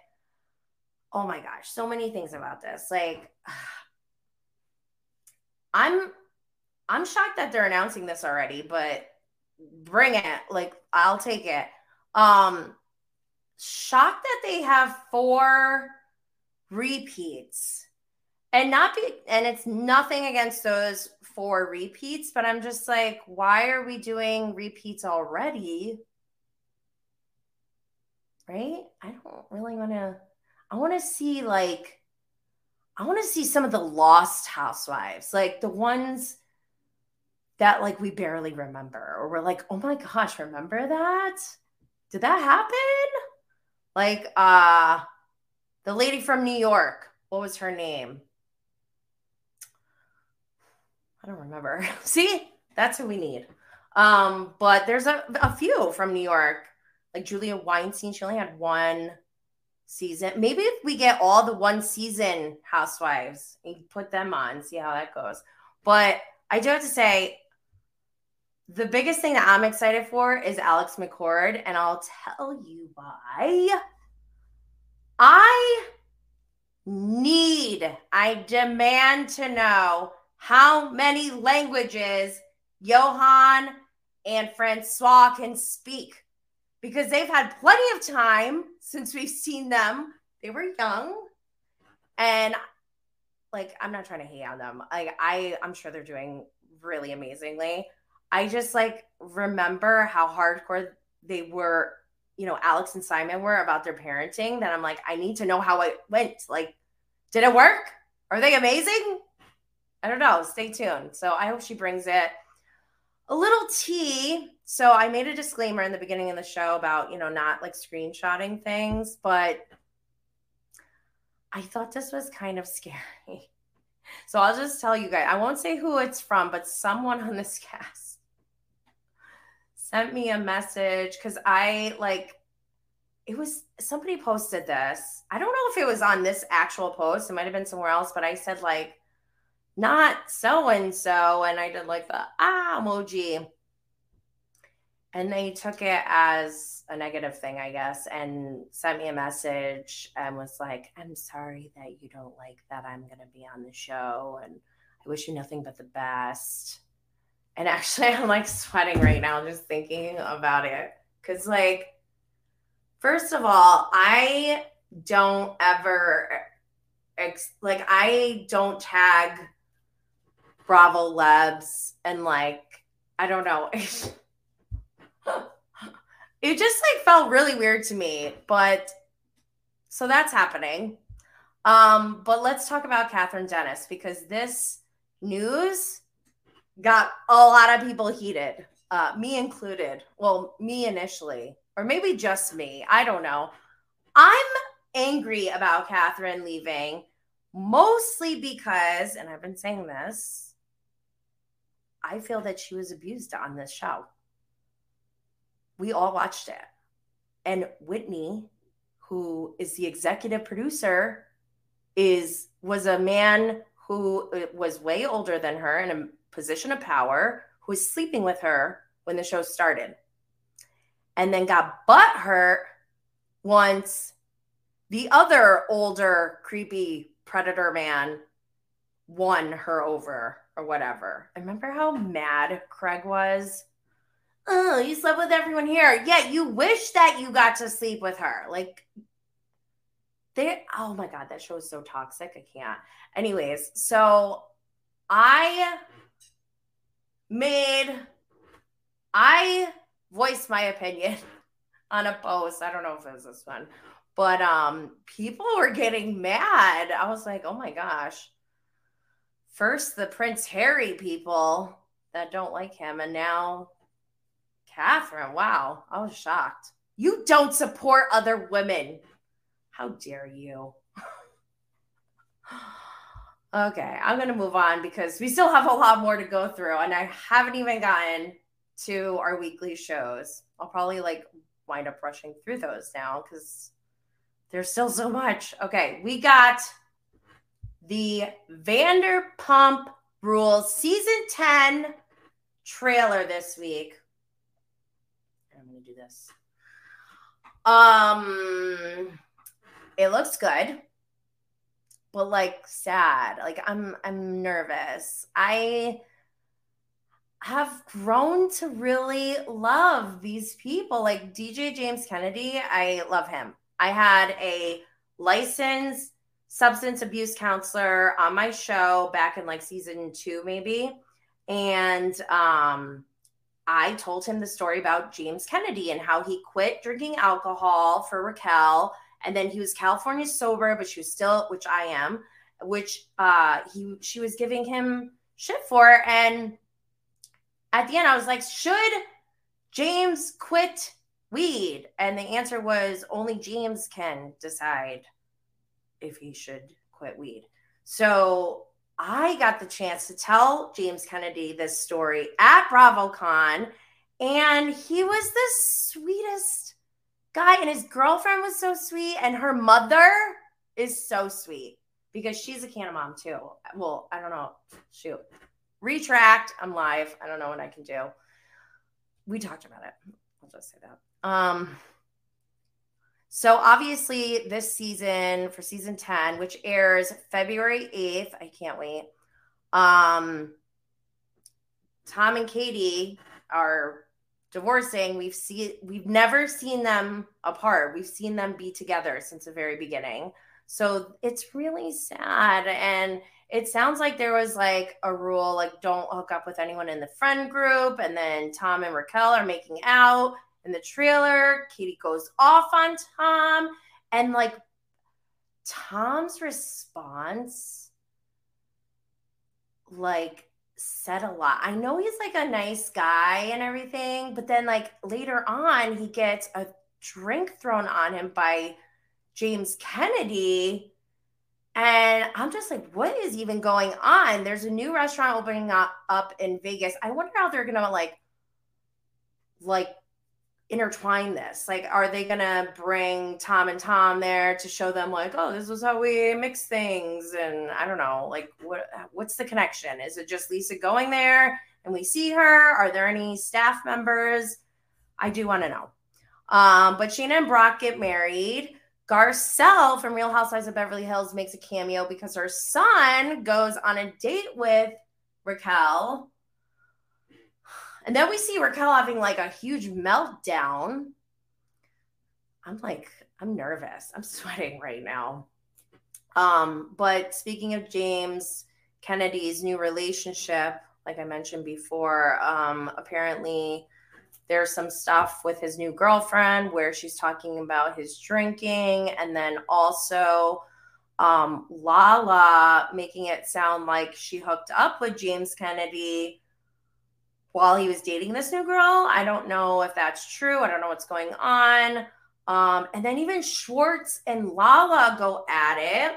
oh my gosh, so many things about this. Like, I'm I'm shocked that they're announcing this already, but bring it. Like, I'll take it. Um, shocked that they have four repeats and not be and it's nothing against those four repeats but i'm just like why are we doing repeats already right i don't really want to i want to see like i want to see some of the lost housewives like the ones that like we barely remember or we're like oh my gosh remember that did that happen like uh the lady from New York. What was her name? I don't remember. See, that's who we need. Um, but there's a, a few from New York, like Julia Wainstein. She only had one season. Maybe if we get all the one season housewives and put them on, see how that goes. But I do have to say, the biggest thing that I'm excited for is Alex McCord, and I'll tell you why. I need, I demand to know how many languages Johan and Francois can speak because they've had plenty of time since we've seen them. They were young and like I'm not trying to hate on them. Like I I'm sure they're doing really amazingly. I just like remember how hardcore they were, you know, Alex and Simon were about their parenting that I'm like, I need to know how it went. Like, did it work? Are they amazing? I don't know. Stay tuned. So I hope she brings it. A little tea. So I made a disclaimer in the beginning of the show about, you know, not like screenshotting things, but I thought this was kind of scary. So I'll just tell you guys, I won't say who it's from, but someone on this cast sent me a message because I like it was somebody posted this. I don't know if it was on this actual post, it might have been somewhere else, but I said like not so and so, and I did like the ah emoji. And they took it as a negative thing, I guess, and sent me a message and was like, I'm sorry that you don't like that I'm going to be on the show. And I wish you nothing but the best And actually, I'm like sweating right now just thinking about it. Cause, like, first of all, I don't ever, ex- like, I don't tag Bravo Labs and, like, I don't know. it just like felt really weird to me. But so that's happening. Um, but let's talk about Kathryn Dennis because this news got a lot of people heated, uh, me included. Well, me initially, or maybe just me. I don't know. I'm angry about Kathryn leaving mostly because, and I've been saying this, I feel that she was abused on this show. We all watched it. And Whitney, who is the executive producer, is was a man who uh, was way older than her in a position of power, who was sleeping with her when the show started. And then got butt hurt once the other older, creepy predator man won her over or whatever. I remember how mad Craig was. Oh, you slept with everyone here. Yeah, you wish that you got to sleep with her. Like, they, oh my God, that show is so toxic. I can't. Anyways, so I made, I voiced my opinion on a post. I don't know if it was this one, but um, people were getting mad. I was like, oh my gosh first the Prince Harry people that don't like him, and now Kathryn. Wow, I was shocked. You don't support other women. How dare you? okay, I'm going to move on because we still have a lot more to go through, and I haven't even gotten to our weekly shows. I'll probably like wind up rushing through those now because there's still so much. Okay, we got the Vanderpump Rules season 10 trailer this week. I'm going to do this. Um it looks good. But like sad. Like I'm I'm nervous. I have grown to really love these people like DJ James Kennedy. I love him. I had a license substance abuse counselor on my show back in like season two, maybe. And um, I told him the story about James Kennedy and how he quit drinking alcohol for Raquel. And then he was California sober, but she was still, which I am, which uh, he she was giving him shit for. And at the end, I was like, should James quit weed? And the answer was only James can decide if he should quit weed. So I got the chance to tell James Kennedy this story at BravoCon, and he was the sweetest guy. And his girlfriend was so sweet, and her mother is so sweet because she's a Canna mom too. Well, I don't know. Shoot. Retract. I'm live. I don't know what I can do. We talked about it. I'll just say that. Um, so obviously, this season for season 10, which airs February 8th, I can't wait. Um, Tom and Katie are divorcing. We've seen we've never seen them apart. We've seen them be together since the very beginning. So it's really sad. And it sounds like there was like a rule like don't hook up with anyone in the friend group. And then Tom and Raquel are making out in the trailer. Katie goes off on Tom. And like Tom's response, like, said a lot. I know he's like a nice guy and everything, but then like later on, he gets a drink thrown on him by James Kennedy. And I'm just like, what is even going on? There's a new restaurant opening up, up in Vegas. I wonder how they're gonna like like intertwine this? Like, are they gonna bring Tom and Tom there to show them like, oh, this is how we mix things? And I don't know, like, what what's the connection? Is it just Lisa going there and we see her? Are there any staff members? I do want to know. Um, but Scheana and Brock get married. Garcelle from Real Housewives of Beverly Hills makes a cameo because her son goes on a date with Raquel And then we see Raquel having like a huge meltdown. I'm like, I'm nervous. I'm sweating right now. Um, but speaking of James Kennedy's new relationship, like I mentioned before, um, apparently there's some stuff with his new girlfriend where she's talking about his drinking, and then also um, Lala making it sound like she hooked up with James Kennedy while he was dating this new girl. I don't know if that's true. I don't know what's going on. Um, and then even Schwartz and Lala go at it.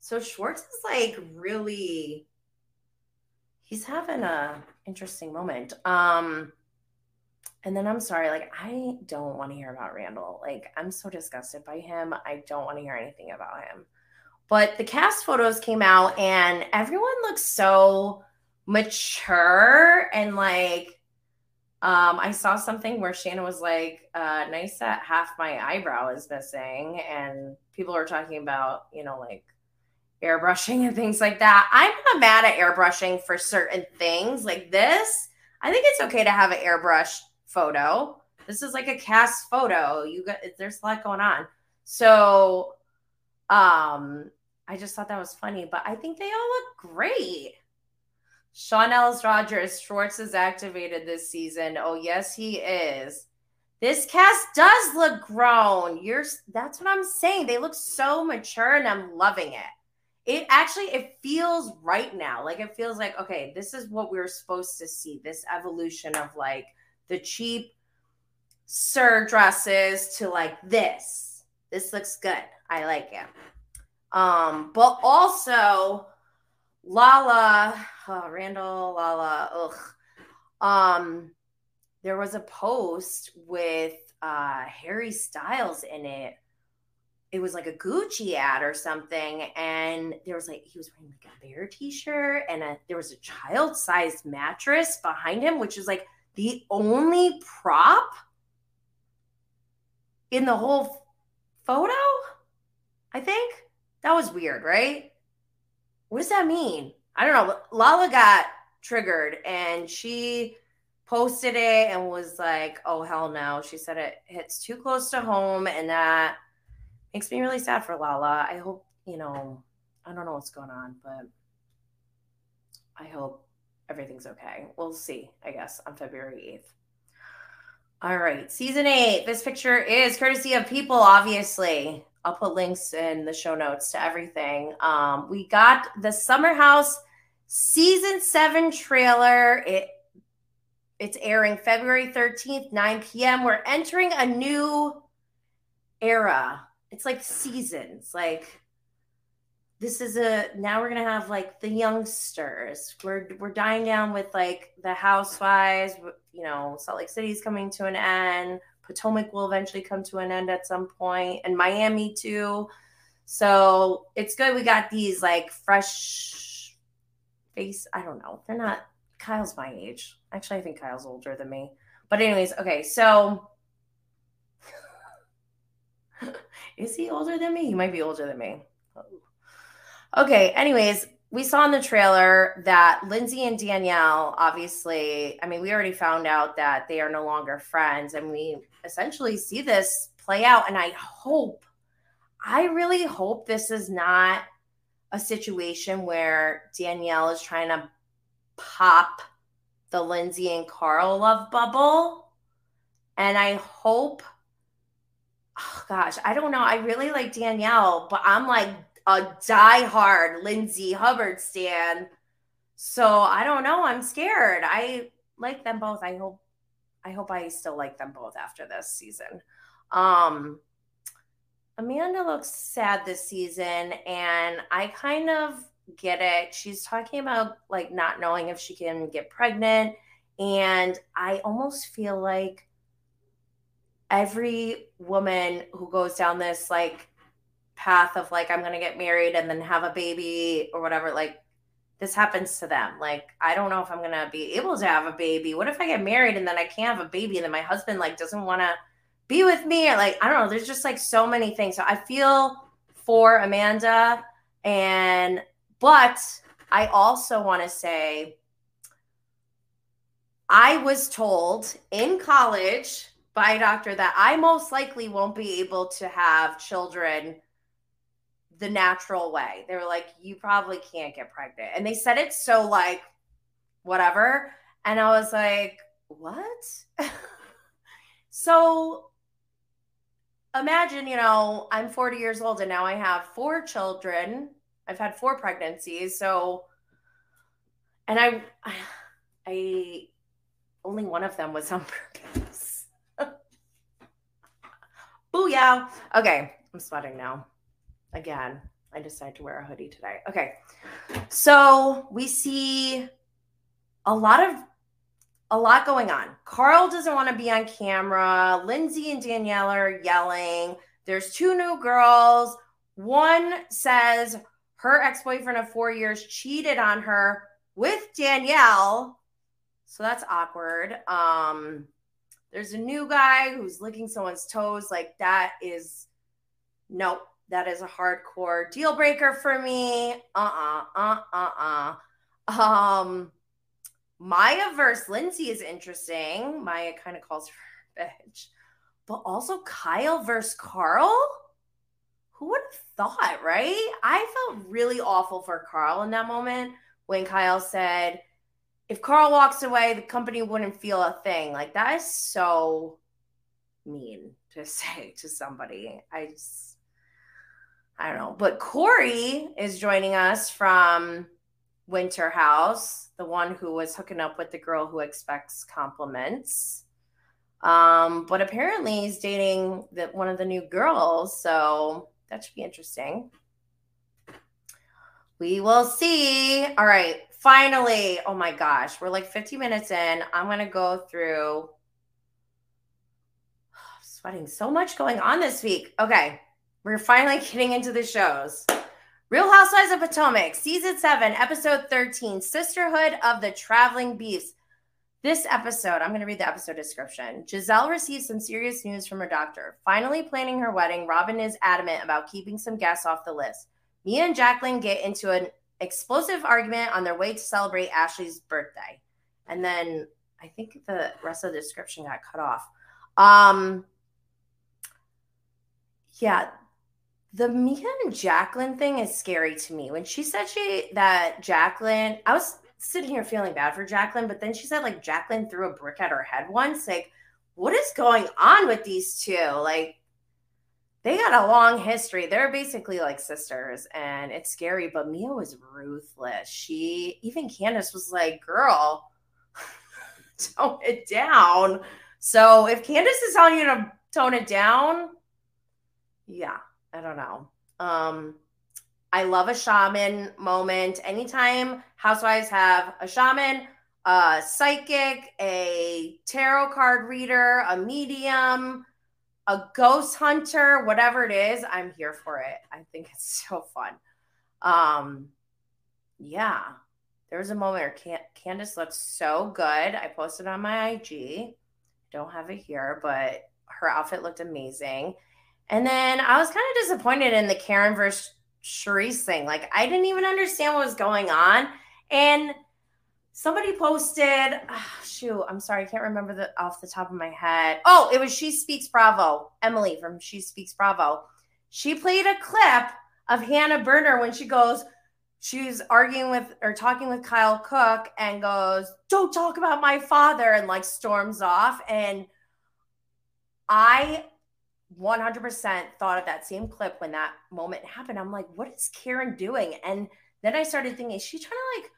So Schwartz is like really he's having a interesting moment. Um and then I'm sorry, like I don't want to hear about Randall. Like I'm so disgusted by him. I don't want to hear anything about him. But the cast photos came out and everyone looks so mature and like um, I saw something where Shannon was like, uh, nice that half my eyebrow is missing. And people are talking about, you know, like airbrushing and things like that. I'm not mad at airbrushing for certain things like this. I think it's okay to have an airbrush photo. This is like a cast photo. You got there's a lot going on. So um I just thought that was funny, but I think they all look great. Sean Ellis Rogers, Schwartz is activated this season. Oh, yes, he is. This cast does look grown. You're that's what I'm saying. They look so mature and I'm loving it. It actually it feels right now. Like it feels like okay, this is what we are supposed to see. This evolution of like the cheap SUR dresses to like this. This looks good. I like it. Um, but also Lala, oh, Randall, Lala, ugh. Um, there was a post with uh Harry Styles in it. It was like a Gucci ad or something, and there was like he was wearing like a bear t-shirt, and a, there was a child-sized mattress behind him, which is like the only prop in the whole photo. I think that was weird, right? what does that mean? I don't know. Lala got triggered and she posted it and was like, oh, hell no. She said it hits too close to home. And that makes me really sad for Lala. I hope, you know, I don't know what's going on, but I hope everything's okay. We'll see, I guess, on February 8th. All right, season eight. This picture is courtesy of people, obviously. I'll put links in the show notes to everything. Um, we got the Summer House season seven trailer. It it's airing February 13th, 9 p.m. We're entering a new era. It's like seasons. Like this is a now we're gonna have like the youngsters. We're we're dying down with like the housewives. You know, Salt Lake City's coming to an end. Potomac will eventually come to an end at some point, and Miami too. So it's good we got these like fresh face. I don't know. They're not. Kyle's my age. Actually, I think Kyle's older than me. But anyways, okay. So is he older than me? He might be older than me. Okay. Anyways, we saw in the trailer that Lindsay and Danielle, obviously, I mean, we already found out that they are no longer friends, and we essentially see this play out. And I hope, I really hope this is not a situation where Danielle is trying to pop the Lindsay and Carl love bubble. And I hope, oh gosh, I don't know. I really like Danielle, but I'm like, a die-hard Lindsay Hubbard stan. So I don't know. I'm scared. I like them both. I hope I hope I still like them both after this season. Um Amanda looks sad this season and I kind of get it. She's talking about like not knowing if she can get pregnant and I almost feel like every woman who goes down this like path of like I'm going to get married and then have a baby or whatever like this happens to them. Like I don't know if I'm going to be able to have a baby. What if I get married and then I can't have a baby and then my husband like doesn't want to be with me or like I don't know, there's just like so many things. So I feel for Amanda and but I also want to say I was told in college by a doctor that I most likely won't be able to have children the natural way. They were like, you probably can't get pregnant. And they said it so like, whatever. And I was like, what? so imagine, you know, I'm 40 years old and now I have four children. I've had four pregnancies. So, and I, I, only one of them was on purpose. Booyah. Okay, I'm sweating now. Again, I decided to wear a hoodie today. Okay, so we see a lot of a lot going on. Carl doesn't want to be on camera. Lindsay and Danielle are yelling. There's two new girls. One says her ex boyfriend of four years cheated on her with Danielle. So that's awkward. Um, there's a new guy who's licking someone's toes. Like, that is nope. That is a hardcore deal breaker for me. Uh uh-uh, uh, uh uh. Um, Maya versus Lindsay is interesting. Maya kind of calls her bitch. But also Kyle versus Carl? Who would have thought, right? I felt really awful for Carl in that moment when Kyle said, if Carl walks away, the company wouldn't feel a thing. Like that is so mean to say to somebody. I just, I don't know. But Corey is joining us from Winter House, the one who was hooking up with the girl who expects compliments. Um, but apparently he's dating the, one of the new girls, so that should be interesting. We will see. All right, finally. Oh my gosh, we're like 50 minutes in. I'm gonna go through. sweating so much going on this week. Okay, we're finally getting into the shows. Real Housewives of Potomac, season seven, episode 13, Sisterhood of the Traveling Beefs. This episode, I'm going to read the episode description. Gizelle receives some serious news from her doctor. Finally planning her wedding, Robin is adamant about keeping some guests off the list. Mia and Jacqueline get into an explosive argument on their way to celebrate Ashley's birthday. And then I think the rest of the description got cut off. Um, yeah, the Mia and Jacqueline thing is scary to me. When she said she that Jacqueline, I was sitting here feeling bad for Jacqueline, but then she said like Jacqueline threw a brick at her head once. Like, what is going on with these two? Like, they got a long history. They're basically like sisters, and it's scary. But Mia was ruthless. She even Candiace was like, "Girl, tone it down." So if Candiace is telling you to tone it down, yeah, I don't know. Um, I love a shaman moment. Anytime housewives have a shaman, a psychic, a tarot card reader, a medium, a ghost hunter, whatever it is, I'm here for it. I think it's so fun. Um, yeah, there was a moment where Can- Candiace looked so good. I posted on my IG. Don't have it here, but her outfit looked amazing. And then I was kind of disappointed in the Karen versus Charrisse thing. Like I didn't even understand what was going on. And somebody posted, oh, shoot, I'm sorry, I can't remember the off the top of my head. Oh, it was She Speaks Bravo, Emily from She Speaks Bravo. She played a clip of Hannah Berner when she goes, she's arguing with or talking with Kyle Cooke and goes, Don't talk about my father, and like storms off. And I 100% thought of that same clip when that moment happened. I'm like, what is Karen doing? And then I started thinking, is she trying to like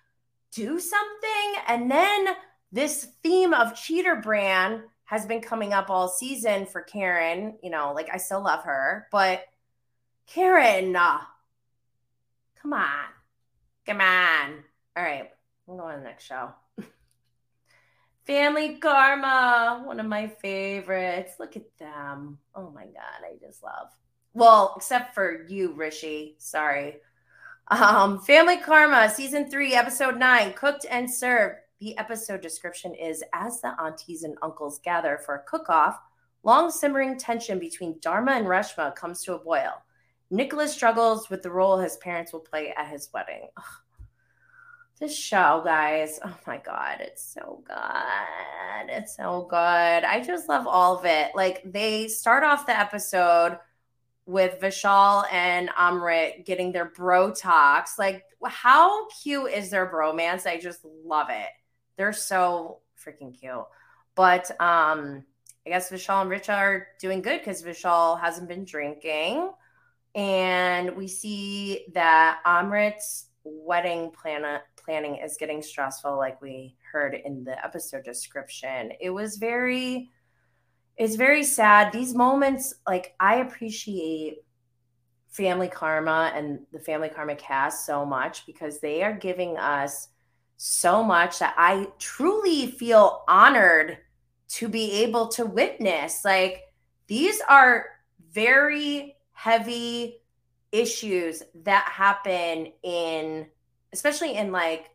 do something? And then this theme of cheater brand has been coming up all season for Karen. You know, like I still love her, but Karen, uh, come on, come on. All right, we'll go on to the next show. Family Karma, one of my favorites. Look at them. Oh my God, I just love. Well, except for you, Rishi. Sorry. Um, Family Karma, season three, episode nine, cooked and served. The episode description is as the aunties and uncles gather for a cook off, long simmering tension between Dharma and Reshma comes to a boil. Nicholas struggles with the role his parents will play at his wedding. Ugh this show, guys. Oh my God, it's so good. It's so good. I just love all of it. Like, they start off the episode with Vishal and Amrit getting their bro talks. Like, how cute is their bromance? I just love it. They're so freaking cute. But um, I guess Vishal and Richa are doing good because Vishal hasn't been drinking. And we see that Amrit's wedding plan- uh, planning is getting stressful, like we heard in the episode description. It was very, it's very sad. These moments, like, I appreciate Family Karma and the Family Karma cast so much because they are giving us so much that I truly feel honored to be able to witness. Like, these are very heavy issues that happen in, especially in like,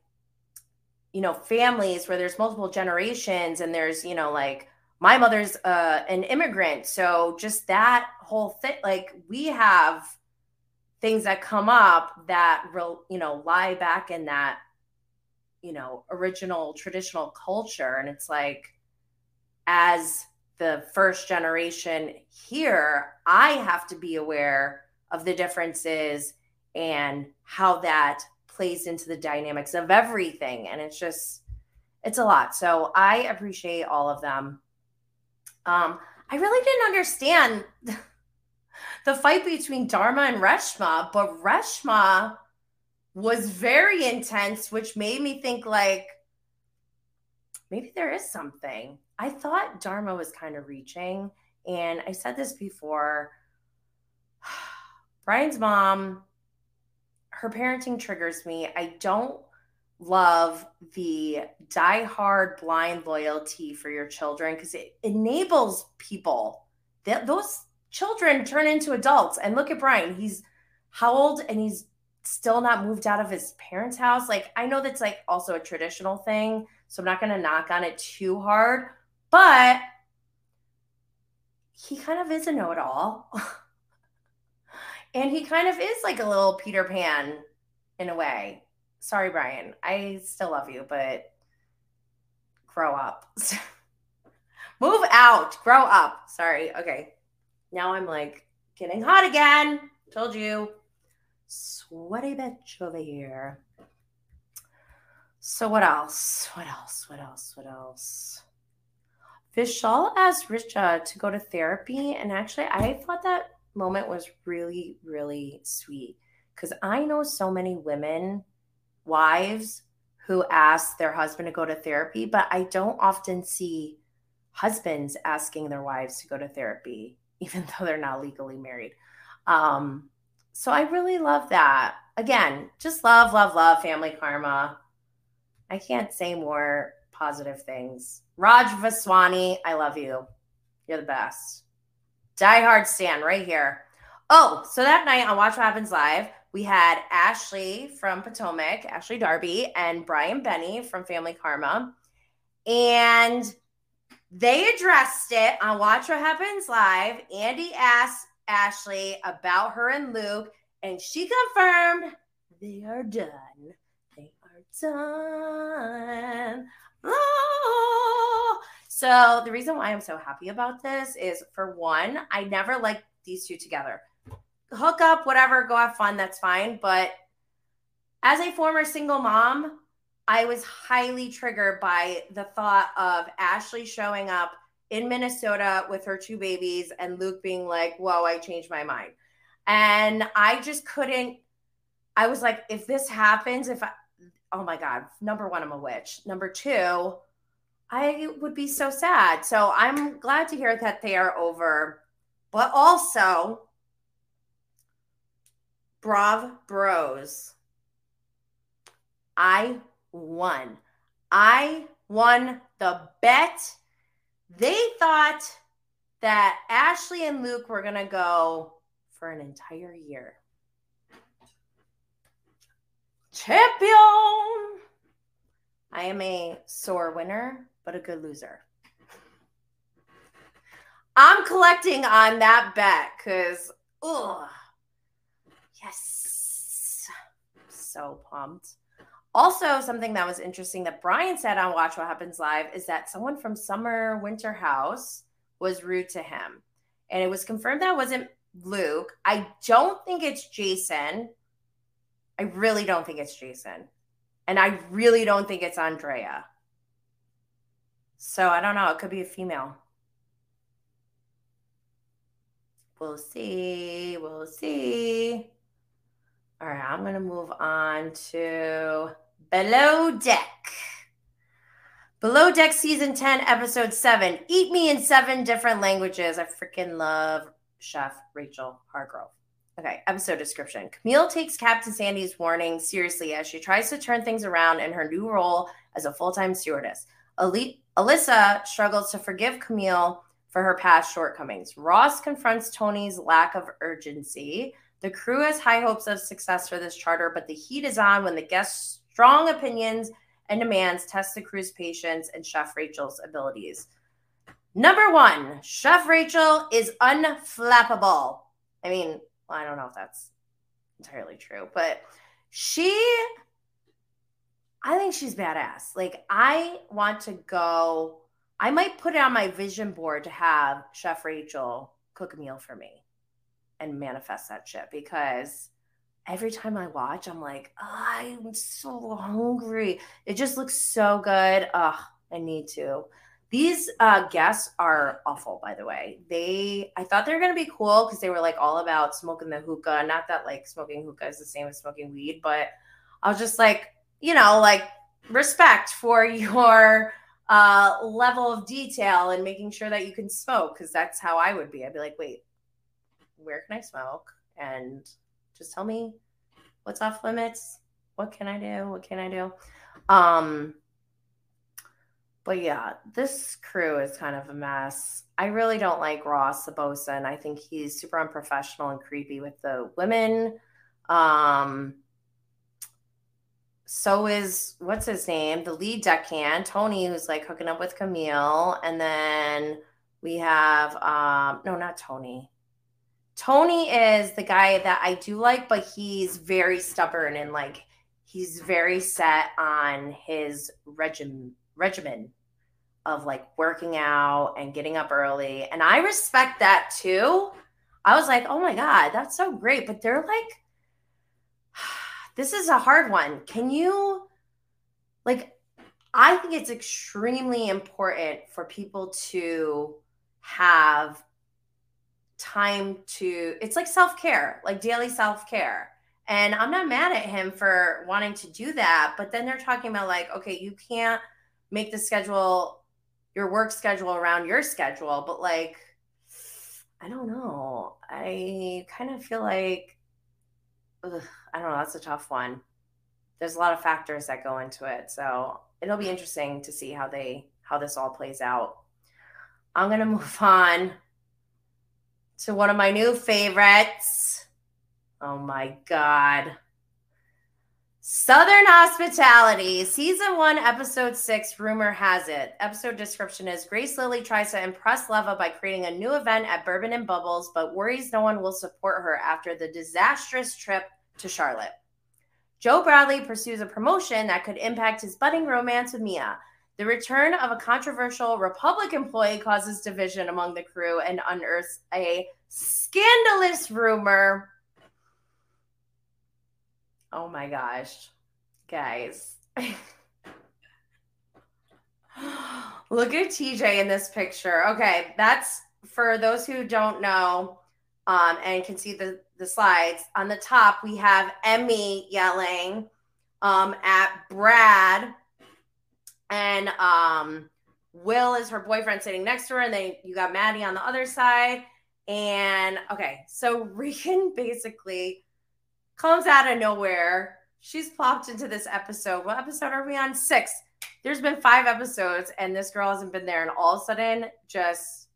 you know, families where there's multiple generations and there's, you know, like, my mother's uh, an immigrant. So just that whole thing, like, we have things that come up that real you know lie back in that you know original traditional culture and it's like as the first generation here i have to be aware of the differences and how that plays into the dynamics of everything and it's just it's a lot so i appreciate all of them um i really didn't understand the fight between Dharma and Reshma, but Reshma was very intense, which made me think like maybe there is something. I thought Dharma was kind of reaching, and I said this before. Brian's mom, her parenting triggers me. I don't love the die-hard blind loyalty for your children because it enables people that those children turn into adults. And look at Brian. He's how old and he's still not moved out of his parents' house. Like, I know that's like also a traditional thing. So I'm not going to knock on it too hard. But he kind of is a know it all. and he kind of is like a little Peter Pan in a way. Sorry, Brian. I still love you, but grow up. Move out. Grow up. Sorry. Okay. Now I'm like getting hot again. Told you. Sweaty bitch over here. So what else? What else? What else? What else? Vishal asked Richa to go to therapy, and actually, I thought that moment was really, really sweet because I know so many women, wives, who ask their husband to go to therapy, but I don't often see husbands asking their wives to go to therapy. even though they're not legally married. Um, so I really love that. Again, just love, love, love family karma. I can't say more positive things. Raj Vaswani, I love you. You're the best. Die Hard Stan right here. Oh, so that night on Watch What Happens Live, we had Ashley from Potomac, Ashley Darby, and Brian Benni from Family Karma. And they addressed it on Watch What Happens Live. Andy asked Ashley about her and Luke, and she confirmed they are done. They are done. Oh. So the reason why I'm so happy about this is for one, I never liked these two together. Hook up, whatever, go have fun, that's fine. But as a former single mom, I was highly triggered by the thought of Ashley showing up in Minnesota with her two babies and Luke being like, Whoa, I changed my mind. And I just couldn't. I was like, if this happens, if I, oh my God, number one, I'm a witch. Number two, I would be so sad. So I'm glad to hear that they are over. But also, Brav Bros. I won. I won the bet. They thought that Ashley and Luke were going to go for an entire year. Champion! I am a sore winner, but a good loser. I'm collecting on that bet because, oh, yes, so pumped. Also, something that was interesting that Brian said on Watch What Happens Live is that someone from Summer Winter House was rude to him. And it was confirmed that wasn't Luke. I don't think it's Jason. I really don't think it's Jason. And I really don't think it's Andrea. So I don't know. It could be a female. We'll see. We'll see. All right, I'm going to move on to Below Deck. Below Deck Season 10, Episode 7 Eat Me in Seven Different Languages. I freaking love Chef Rachel Hargrove. Okay, episode description. Camille takes Captain Sandy's warning seriously as she tries to turn things around in her new role as a full time stewardess. Ali- Alyssa struggles to forgive Camille for her past shortcomings. Ross confronts Tony's lack of urgency. The crew has high hopes of success for this charter, but the heat is on when the guests' strong opinions and demands test the crew's patience and Chef Rachel's abilities. Number one, Chef Rachel is unflappable. I mean, I don't know if that's entirely true, but she, I think she's badass. Like, I want to go, I might put it on my vision board to have Chef Rachel cook a meal for me and manifest that shit because every time I watch, I'm like, oh, I'm so hungry. It just looks so good. Oh, I need to. These uh, guests are awful, by the way. They, I thought they were gonna be cool because they were like all about smoking the hookah. Not that like smoking hookah is the same as smoking weed, but I was just like, you know, like respect for your uh, level of detail and making sure that you can smoke because that's how I would be. I'd be like, wait, where can I smoke? And just tell me what's off limits. What can I do? What can I do? Um, but yeah, this crew is kind of a mess. I really don't like Ross the bosun. I think he's super unprofessional and creepy with the women. Um, so is what's his name? The lead deckhand, Tony, who's like hooking up with Camille. And then we have um no, not Tony. Tony is the guy that I do like, but he's very stubborn and like he's very set on his regime regimen of like working out and getting up early. And I respect that too. I was like, oh my God, that's so great. But they're like, this is a hard one. Can you, like, I think it's extremely important for people to have time to it's like self-care like daily self-care and i'm not mad at him for wanting to do that but then they're talking about like okay you can't make the schedule your work schedule around your schedule but like i don't know i kind of feel like ugh, i don't know that's a tough one there's a lot of factors that go into it so it'll be interesting to see how they how this all plays out i'm to move on to one of my new favorites. Oh my God. Southern Hospitality, season one, episode six. Rumor has it. Episode description is Grace Lilly tries to impress Leva by creating a new event at Bourbon and Bubbles, but worries no one will support her after the disastrous trip to Charlotte. Joe Bradley pursues a promotion that could impact his budding romance with Mia. The return of a controversial Republic employee causes division among the crew and unearths a scandalous rumor. Oh my gosh, guys. Look at TJ in this picture. Okay, that's for those who don't know um, and can see the, the slides. On the top, we have Emmy yelling um, at Brad and um, Will is her boyfriend sitting next to her, and then you got Maddie on the other side. And okay, so Regan basically comes out of nowhere. She's plopped into this episode. What episode are we on? Six. There's been five episodes, and this girl hasn't been there. And all of a sudden, just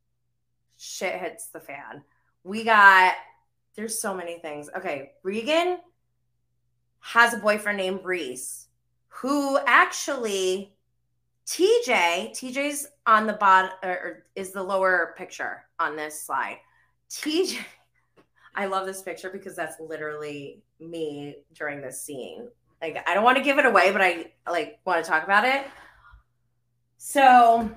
shit hits the fan. We got, there's so many things. Okay, Regan has a boyfriend named Reese who actually TJ, TJ's on the bottom or is the lower picture on this slide. TJ, I love this picture because that's literally me during this scene. Like I don't want to give it away, but I like want to talk about it. So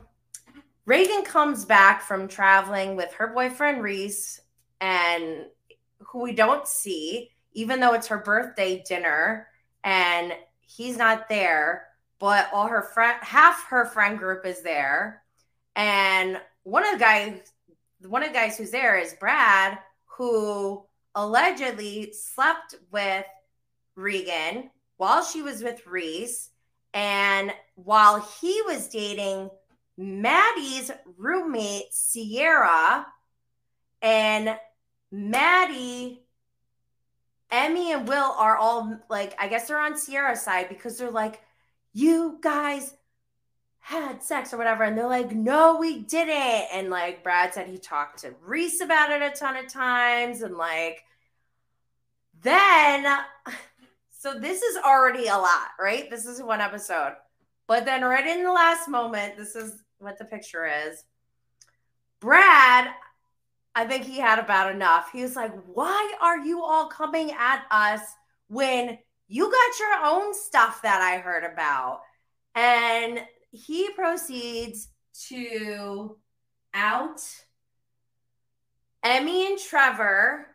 Reagan comes back from traveling with her boyfriend Reese and who we don't see, even though it's her birthday dinner and he's not there, but all her friend half her friend group is there. And one of the guys one of the guys who's there is Brad, who allegedly slept with Regan while she was with Reese. And while he was dating Maddie's roommate, Sierra, and Maddie, Emmy, and Will are all like, I guess they're on Sierra's side because they're like, you guys had sex or whatever. And they're like, no, we didn't. And like Brad said, he talked to Reese about it a ton of times. And like, then, so this is already a lot, right? This is one episode. But then, right in the last moment, this is what the picture is. Brad, I think he had about enough. He was like, Why are you all coming at us when you got your own stuff that I heard about? And he proceeds to out Emmy and Trevor.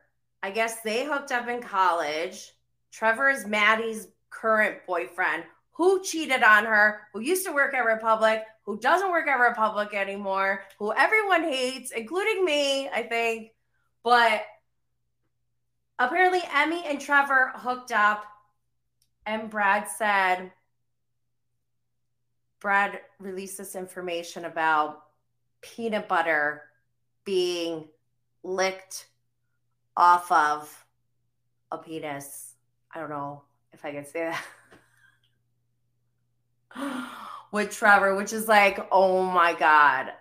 I guess they hooked up in college. Trevor is Maddie's current boyfriend who cheated on her, who used to work at Republic, who doesn't work at Republic anymore, who everyone hates, including me, I think. But apparently, Emmy and Trevor hooked up, and Brad said, Brad released this information about peanut butter being licked off of a penis. I don't know if I can say that. with Trevor, which is like, oh my God.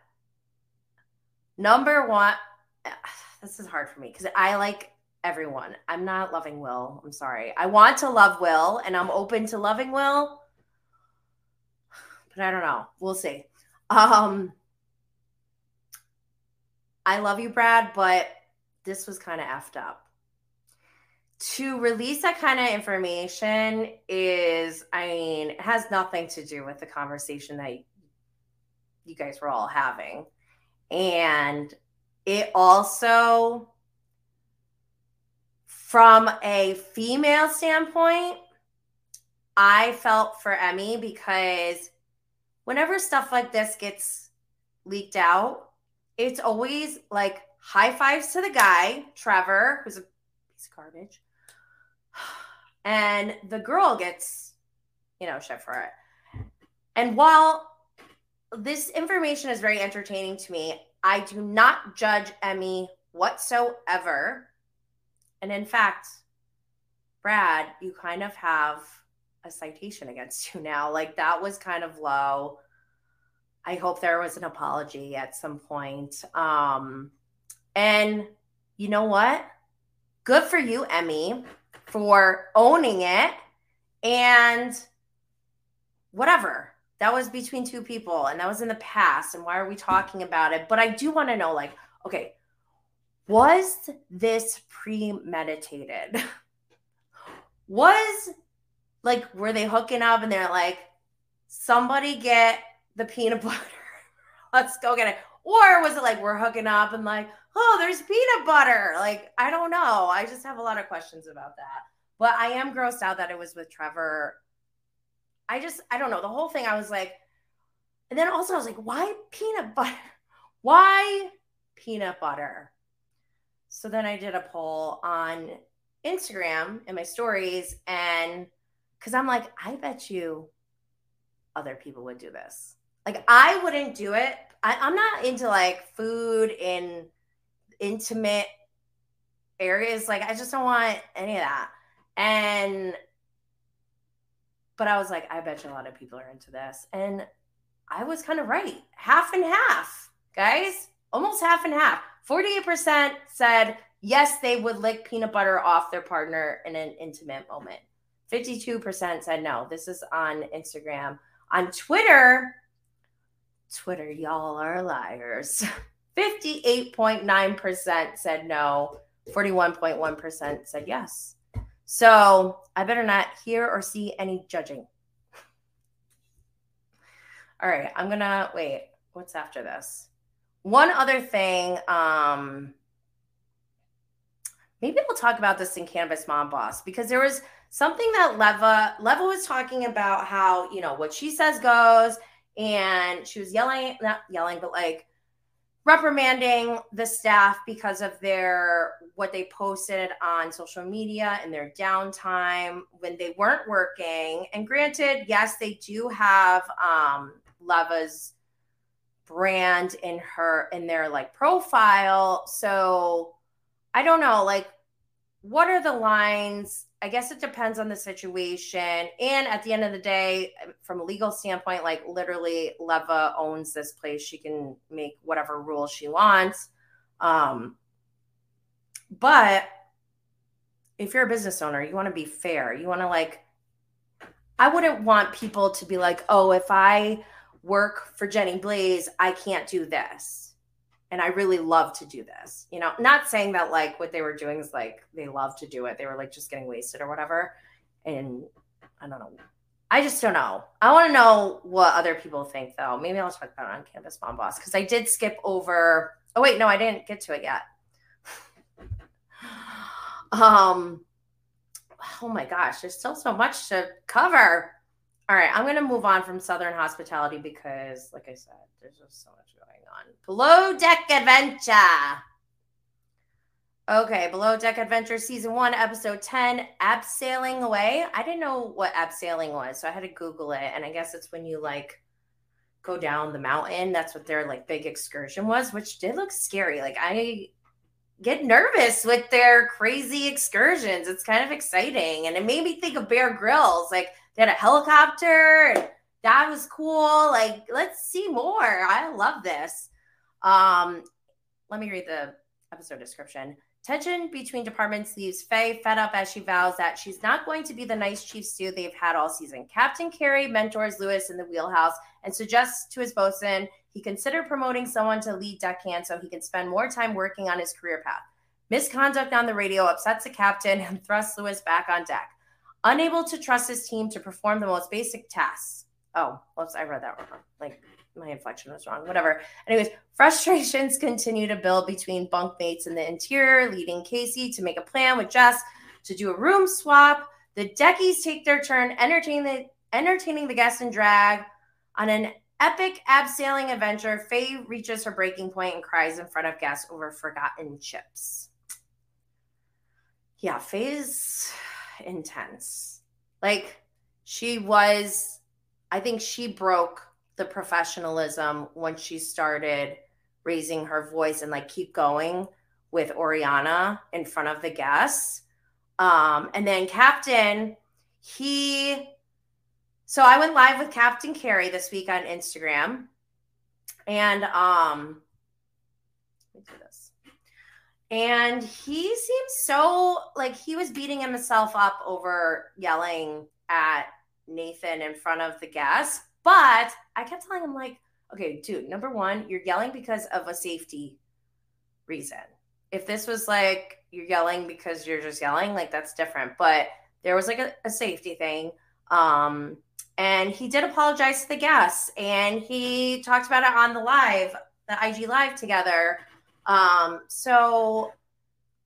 Number one, this is hard for me because I like everyone. I'm not loving Will. I'm sorry. I want to love Will and I'm open to loving Will, but I don't know. We'll see. Um, I love you, Brad, but this was kind of effed up to release that kind of information is, I mean, it has nothing to do with the conversation that you guys were all having. And it also, from a female standpoint, I felt for Emmy because whenever stuff like this gets leaked out, it's always like high fives to the guy, Trevor, who's a piece of garbage and the girl gets, you know, shit for it. And while this information is very entertaining to me, I do not judge Emmy whatsoever. And in fact, Brad, you kind of have a citation against you now. Like that was kind of low. I hope there was an apology at some point. Um, and you know what? Good for you, Emmy for owning it and whatever that was between two people and that was in the past and why are we talking about it but i do want to know like okay was this premeditated was like were they hooking up and they're like somebody get the peanut butter let's go get it or was it like we're hooking up and like oh, there's peanut butter. Like, I don't know. I just have a lot of questions about that. But I am grossed out that it was with Trevor. I just, I don't know. The whole thing, I was like, and then also I was like, why peanut butter? Why peanut butter? So then I did a poll on Instagram in my stories, and because I'm like, I bet you other people would do this. Like, I wouldn't do it. I, I'm not into like food in intimate areas. Like I just don't want any of that. And but I was like, I bet you a lot of people are into this. And I was kind of right. Half and half, guys. Almost half and half. 48% said yes, they would lick peanut butter off their partner in an intimate moment. 52% said no. This is on Instagram. On Twitter, Twitter, y'all are liars. 58.9% said no, 41.1% said yes. So I better not hear or see any judging. All right, I'm gonna wait. What's after this? One other thing. Um, maybe we'll talk about this in Cannabis Mom Boss because there was something that Leva Leva was talking about how you know what she says goes, and she was yelling, not yelling, but like reprimanding the staff because of their what they posted on social media and their downtime when they weren't working. And granted, yes, they do have um, Leva's brand in her in their like profile. So I don't know, like what are the lines? I guess it depends on the situation. And at the end of the day, from a legal standpoint, like literally Leva owns this place. She can make whatever rules she wants. Um, but if you're a business owner, you want to be fair. You want to like, I wouldn't want people to be like, oh, if I work for Jenny Blaze, I can't do this. And I really love to do this. You know, not saying that like what they were doing is like they love to do it. They were like just getting wasted or whatever. And I don't know. I just don't know. I want to know what other people think though. Maybe I'll talk about it on Cannabis Mom Boss because I did skip over. Oh wait, no, I didn't get to it yet. um oh my gosh, there's still so much to cover. All right, I'm going to move on from Southern Hospitality because, like I said, there's just so much going on. Below Deck Adventure. Okay, Below Deck Adventure Season 1, Episode 10, Abseiling Away. I didn't know what abseiling was, so I had to Google it. And I guess it's when you like go down the mountain. That's what their like big excursion was, which did look scary. Like I get nervous with their crazy excursions. It's kind of exciting. And it made me think of Bear Grylls. Like they had a helicopter that was cool. Like, let's see more. I love this. Um, let me read the episode description. Tension between departments leaves Faye fed up as she vows that she's not going to be the nice chief stew they've had all season. Captain Kerry mentors Lewis in the wheelhouse and suggests to his bosun he consider promoting someone to lead deckhand so he can spend more time working on his career path. Misconduct on the radio upsets the captain and thrusts Lewis back on deck unable to trust his team to perform the most basic tasks. Oh, whoops, I read that wrong. Like my inflection was wrong. Whatever. Anyways, frustrations continue to build between bunkmates in the interior, leading Casey to make a plan with Jess to do a room swap. The Deckies take their turn entertaining the entertaining the guests in drag on an epic abseiling adventure. Faye reaches her breaking point and cries in front of guests over forgotten chips. Yeah, Faye's intense. Like she was, I think she broke the professionalism when she started raising her voice and like keep going with Oriana in front of the guests. Um, and then Captain, he, so I went live with Captain Kerry this week on Instagram. And um, let me do this. And he seems so like he was beating himself up over yelling at Nathan in front of the guests. But I kept telling him, like, okay, dude, number one, you're yelling because of a safety reason. If this was like you're yelling because you're just yelling, like that's different. But there was like a, a safety thing. Um, and he did apologize to the guests and he talked about it on the live, the IG live together. Um, so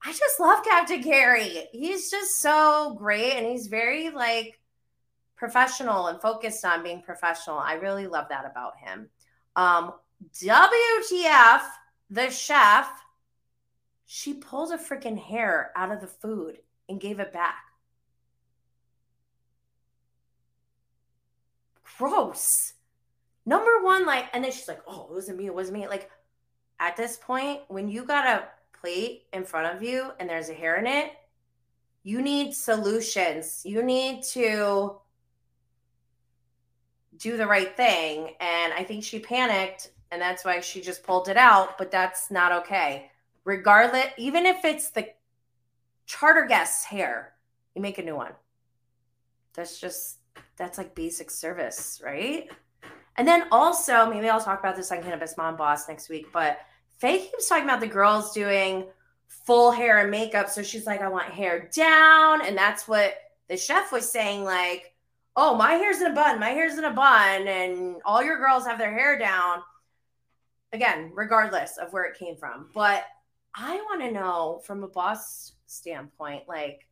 I just love Captain Kerry. He's just so great and he's very like professional and focused on being professional. I really love that about him. Um, WTF, the chef, she pulled a freaking hair out of the food and gave it back. Gross. Number one, like, and then she's like, oh, it wasn't me, it wasn't me. Like, at this point, when you got a plate in front of you and there's a hair in it, you need solutions. You need to do the right thing. And I think she panicked and that's why she just pulled it out, but that's not okay. Regardless, even if it's the charter guest's hair, you make a new one. That's just, that's like basic service, right? And then also, maybe I'll talk about this on Cannabis Mom Boss next week, but Faye keeps talking about the girls doing full hair and makeup. So she's like, I want hair down. And that's what the chef was saying, like, oh, my hair's in a bun, my hair's in a bun, and all your girls have their hair down. Again, regardless of where it came from. But I want to know from a boss standpoint, like,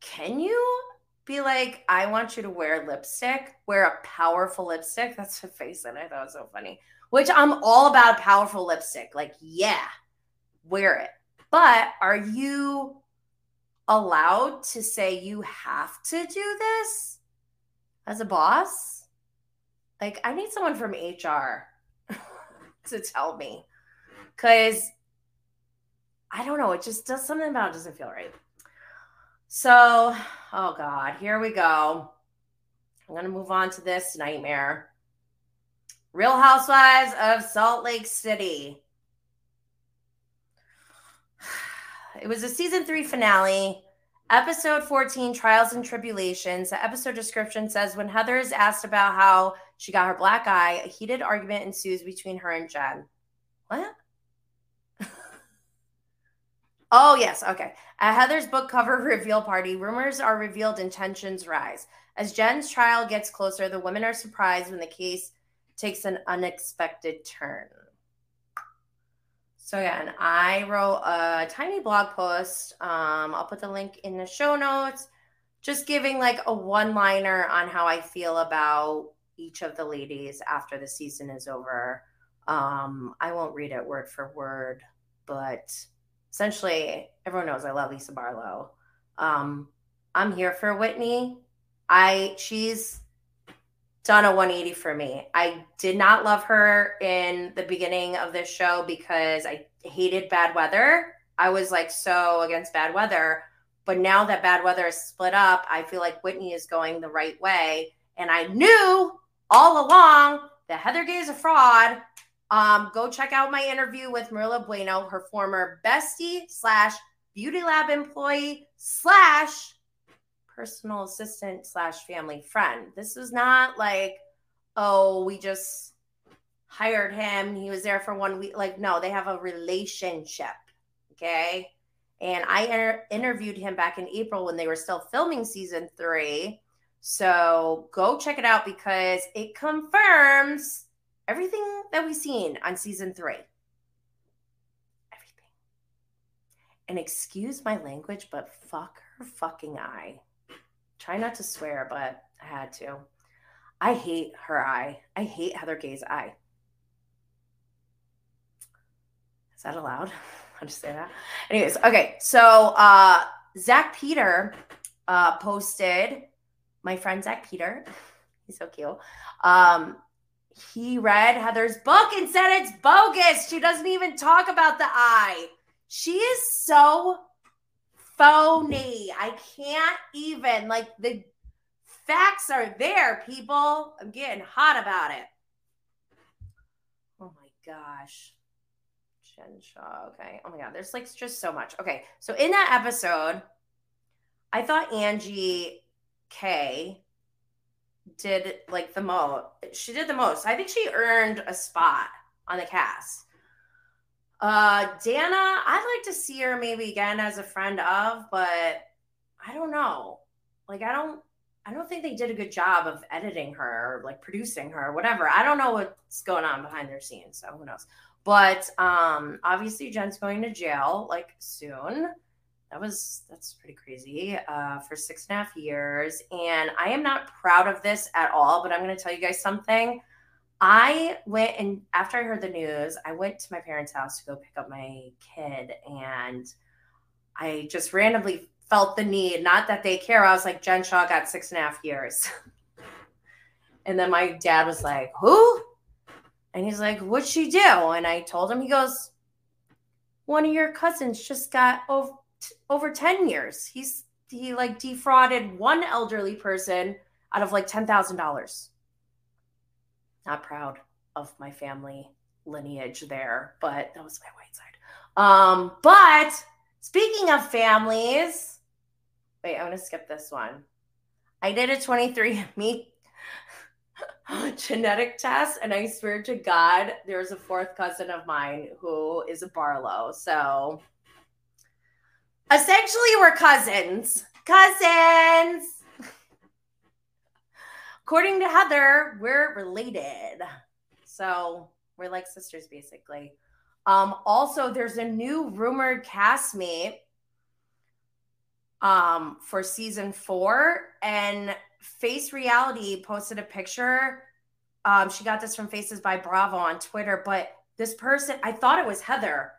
can you be like, I want you to wear lipstick, wear a powerful lipstick? That's the face that I thought was so funny. Which I'm all about a powerful lipstick. Like, yeah, wear it. But are you allowed to say you have to do this as a boss? Like, I need someone from HR to tell me because I don't know. It just does something about it doesn't feel right. So, oh God, here we go. I'm going to move on to this nightmare. Real Housewives of Salt Lake City. It was a season three finale, episode 14 Trials and Tribulations. The episode description says when Heather is asked about how she got her black eye, a heated argument ensues between her and Jen. What? oh, yes. Okay. At Heather's book cover reveal party, rumors are revealed and tensions rise. As Jen's trial gets closer, the women are surprised when the case takes an unexpected turn. So again, I wrote a tiny blog post. Um, I'll put the link in the show notes, just giving like a one-liner on how I feel about each of the ladies after the season is over. Um, I won't read it word for word, but essentially, everyone knows I love Lisa Barlow. Um, I'm here for Whitney. I she's done a 180 for me. I did not love her in the beginning of this show because I hated bad weather. I was like so against bad weather. But now that bad weather is split up, I feel like Whitney is going the right way. And I knew all along that Heather Gay is a fraud. Um, go check out my interview with Murilo Bueno, her former bestie slash beauty lab employee slash personal assistant slash family friend. This is not like, oh, we just hired him. He was there for one week. Like, no, they have a relationship. Okay. And I inter- interviewed him back in April when they were still filming season three. So go check it out because it confirms everything that we've seen on season three. Everything. And excuse my language, but fuck her fucking eye. Try not to swear, but I had to. I hate her eye. I hate Heather Gay's eye. Is that allowed? I'll just say that. Anyways, okay. So uh Zach Peter uh posted my friend Zach Peter. He's so cute. Um he read Heather's book and said it's bogus. She doesn't even talk about the eye. She is so phony. I can't even. Like the facts are there, people. I'm getting hot about it. Oh my gosh. Jen Shah. Okay. Oh my God. There's like just so much. Okay. So in that episode, I thought Angie K did like the most. She did the most. I think she earned a spot on the cast. Uh, Dana, I'd like to see her maybe again as a friend of, but I don't know. Like, I don't, I don't think they did a good job of editing her, or like producing her, whatever. I don't know what's going on behind their scenes, so who knows. But um, obviously, Jen's going to jail like soon. That was that's pretty crazy uh, for six and a half years, and I am not proud of this at all. But I'm going to tell you guys something. I went and after I heard the news, I went to my parents' house to go pick up my kid, and I just randomly felt the need. Not that they care. I was like, Jen Shah got six and a half years. and then my dad was like, Who? And he's like, What'd she do? And I told him, he goes, One of your cousins just got over, over 10 years. He's he like defrauded one elderly person out of like $10,000 not proud of my family lineage there, but that was my white side. Um, but speaking of families, wait, I'm gonna skip this one. I did a 23andMe genetic test, and I swear to God, there's a fourth cousin of mine who is a Barlow. So essentially we're cousins. Cousins. According to Heather, we're related. So we're like sisters, basically. Um, also, there's a new rumored castmate um, for season four, and Face Reality posted a picture. Um, she got this from Faces by Bravo on Twitter, but this person, I thought it was Heather.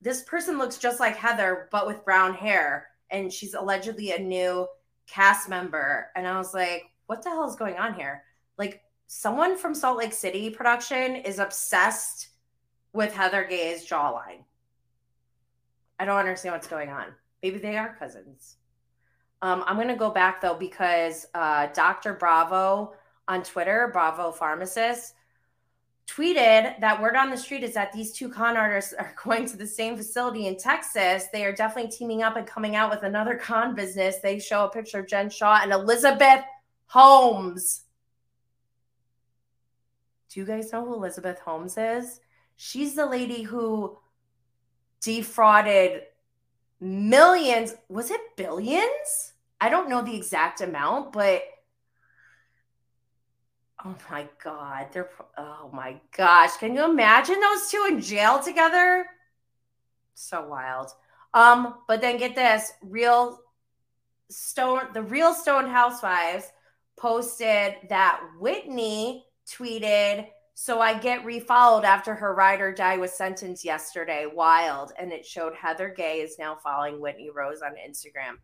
This person looks just like Heather, but with brown hair, and she's allegedly a new cast member. And I was like, what the hell is going on here? Like, someone from Salt Lake City production is obsessed with Heather Gay's jawline. I don't understand what's going on. Maybe they are cousins. Um, I'm going to go back though because uh, Dr. Bravo on Twitter, Bravo Pharmacist, tweeted that word on the street is that these two con artists are going to the same facility in Texas. They are definitely teaming up and coming out with another con business. They show a picture of Jen Shah and Elizabeth Holmes. Do you guys know who Elizabeth Holmes is? She's the lady who defrauded millions. Was it billions? I don't know the exact amount, but oh my God. They're, oh my gosh. Can you imagine those two in jail together? So wild. Um, but then get this real stone, the real Stone Housewives posted that Whitney tweeted so I get refollowed after her ride or die was sentenced yesterday. Wild. And it showed Heather Gay is now following Whitney Rose on Instagram.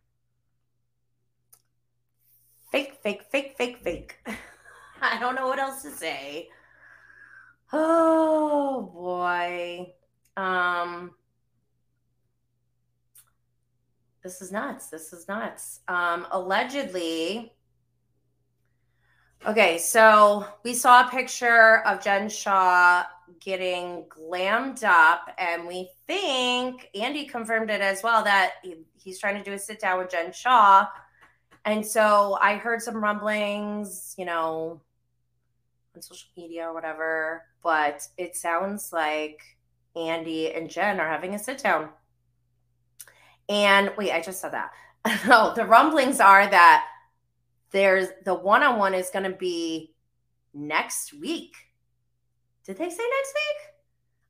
Fake, fake, fake, fake, fake. I don't know what else to say. Oh boy. Um this is nuts. This is nuts. Um allegedly Okay, so we saw a picture of Jen Shah getting glammed up, and we think Andy confirmed it as well that he, he's trying to do a sit down with Jen Shah. And so I heard some rumblings, you know, on social media or whatever, but it sounds like Andy and Jen are having a sit down. And wait, I just said that. no, the rumblings are that there's the one-on-one is going to be next week. Did they say next week?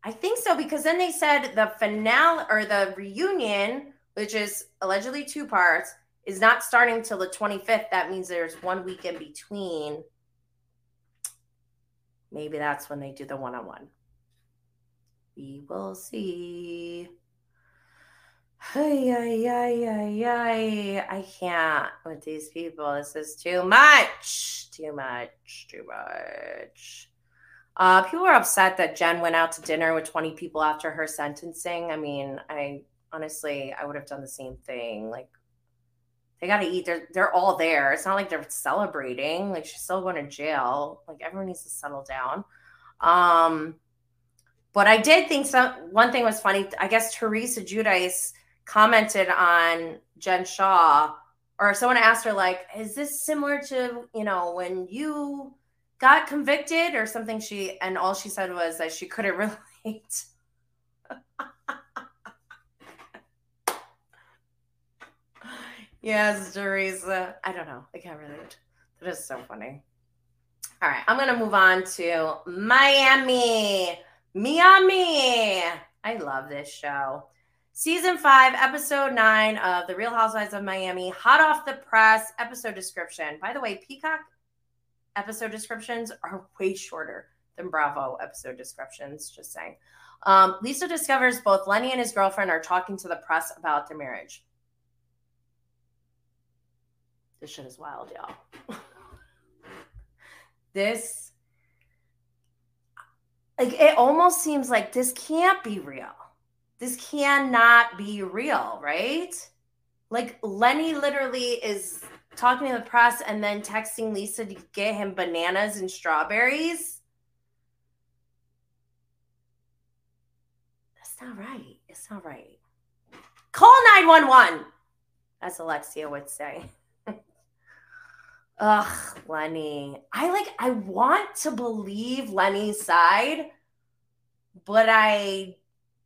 I think so because then they said the finale or the reunion, which is allegedly two parts, is not starting till the 25th. That means there's one week in between. Maybe that's when they do the one-on-one. We will see. Ay, ay, ay, ay, ay. I can't with these people. This is too much. Too much. Too much. Uh, people are upset that Jen went out to dinner with 20 people after her sentencing. I mean, I honestly, I would have done the same thing. Like, they got to eat. They're, they're all there. It's not like they're celebrating. Like, she's still going to jail. Like, everyone needs to settle down. Um, but I did think some one thing was funny. I guess Teresa Giudice commented on Jen Shah, or someone asked her, like, is this similar to, you know, when you got convicted or something? She, and all she said was that she couldn't relate. yes, Teresa. I don't know. I can't relate. That is so funny. All right, I'm going to move on to Miami. Miami. I love this show. Season five, episode nine of The Real Housewives of Miami, hot off the press episode description. By the way, Peacock episode descriptions are way shorter than Bravo episode descriptions, just saying. Um, Lisa discovers both Lenny and his girlfriend are talking to the press about their marriage. This shit is wild, y'all. this, like, it almost seems like this can't be real this cannot be real, right? Like Lenny literally is talking to the press and then texting Lisa to get him bananas and strawberries. That's not right. It's not right. Call 911, as Alexia would say. Ugh, Lenny. I like, I want to believe Lenny's side, but I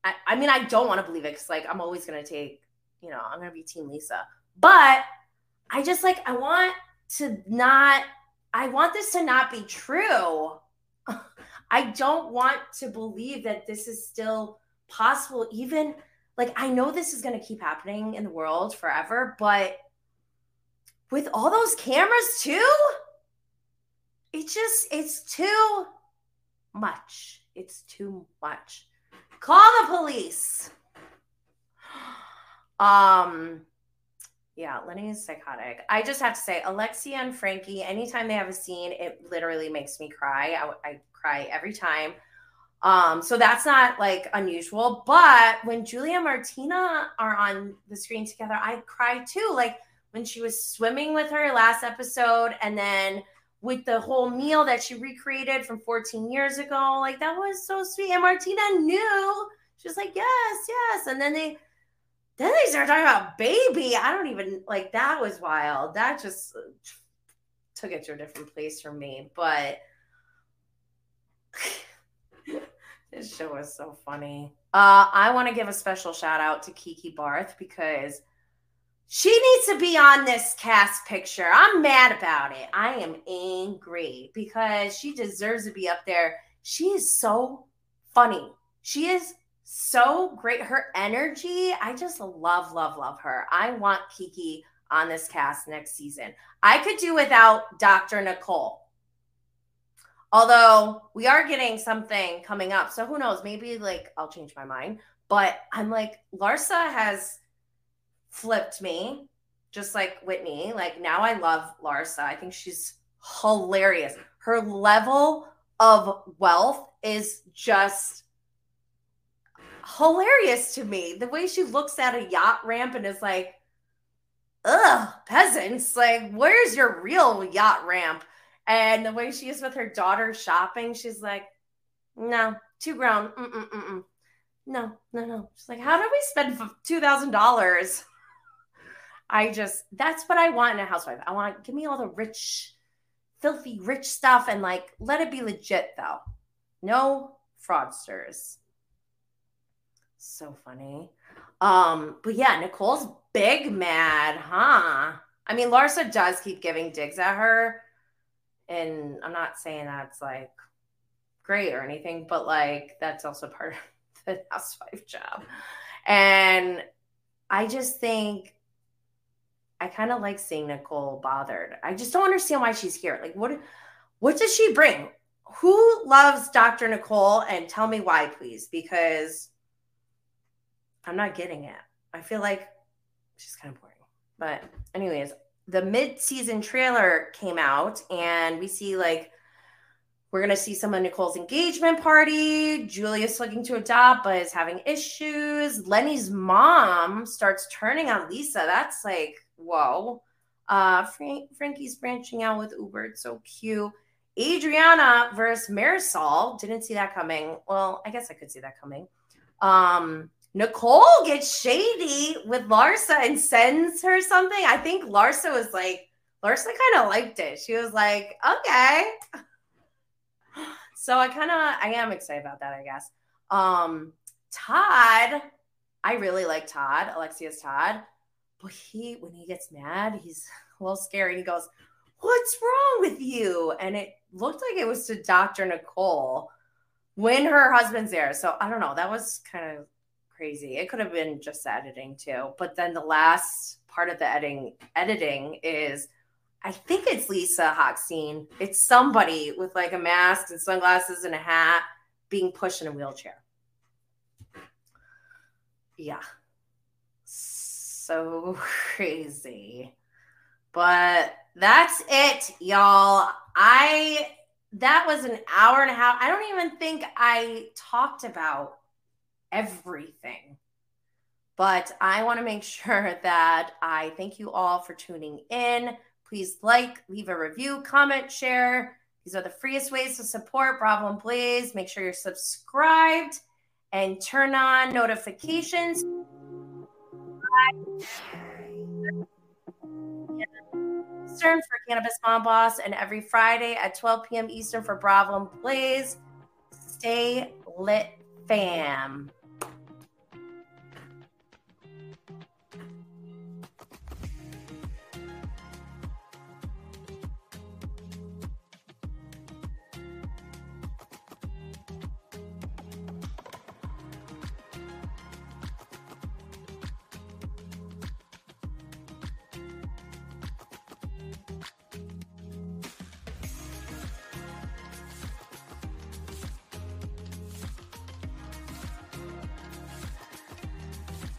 I, I mean, I don't want to believe it because, like, I'm always going to take you know, I'm gonna be Team Lisa. But I just like I want to not I want this to not be true. I don't want to believe that this is still possible, even like I know this is going to keep happening in the world forever, but with all those cameras too, it just it's too much. It's too much. Call the police. Um yeah, Lenny is psychotic. I just have to say, Alexia and Frankie, anytime they have a scene, it literally makes me cry. I, I cry every time. Um, so that's not like unusual. But when Julia and Martina are on the screen together, I cry too. Like when she was swimming with her last episode, and then with the whole meal that she recreated from 14 years ago, like that was so sweet. And Martina knew she was like, yes, yes. And then they then they start talking about baby. I don't even like that was wild. That just took it to a different place for me. But this show is so funny. Uh, I want to give a special shout out to Kiki Barth because she needs to be on this cast picture. I'm mad about it. I am angry because she deserves to be up there. She is so funny. She is so great. Her energy, I just love, love, love her. I want Kiki on this cast next season. I could do without Dr. Nicole. Although we are getting something coming up. So who knows? Maybe like I'll change my mind. But I'm like, Larsa has flipped me, just like Whitney. Like now I love Larsa. I think she's hilarious. Her level of wealth is just hilarious to me. The way she looks at a yacht ramp and is like, ugh, peasants, like, where's your real yacht ramp? And the way she is with her daughter shopping, she's like, no, too grown. Mm-mm-mm-mm. No, no, no. She's like, how do we spend $2,000? I just, that's what I want in a housewife. I want, give me all the rich, filthy, rich stuff and like, let it be legit though. No fraudsters. So funny. Um, but yeah, Nicole's big mad, huh? I mean, Larsa does keep giving digs at her. And I'm not saying that's like great or anything, but like that's also part of the housewife job. And I just think I kind of like seeing Nicole bothered. I just don't understand why she's here. Like, what what does she bring? Who loves Dr. Nicole? And tell me why, please, because I'm not getting it. I feel like she's kind of boring. But, anyways, the mid-season trailer came out, and we see like we're gonna see some of Nicole's engagement party. Julia's looking to adopt, but is having issues. Lenny's mom starts turning on Lisa. That's like, whoa. Uh, Frank- Frankie's branching out with Uber. It's so cute. Adriana versus Marisol. Didn't see that coming. Well, I guess I could see that coming. Um, Nicole gets shady with Larsa and sends her something. I think Larsa was like, Larsa kind of liked it. She was like, okay. So I kind of, I am excited about that, I guess. Um, Todd, I really like Todd, Alexia's Todd, but he, when he gets mad, he's a little scary. He goes, What's wrong with you? And it looked like it was to Dr. Nicole when her husband's there. So I don't know. That was kind of crazy. It could have been just editing too. But then the last part of the editing editing is I think it's Lisa Hochstein. It's somebody with like a mask and sunglasses and a hat being pushed in a wheelchair. Yeah. So crazy. But that's it, y'all. I that was an hour and a half. I don't even think I talked about everything. But I want to make sure that I thank you all for tuning in. Please like, leave a review, comment, share. These are the freest ways to support and Blaze. Make sure you're subscribed and turn on notifications. Eastern for Cannabis Mom Boss, and every Friday at 12 p.m. Eastern for and Blaze. Stay lit, fam.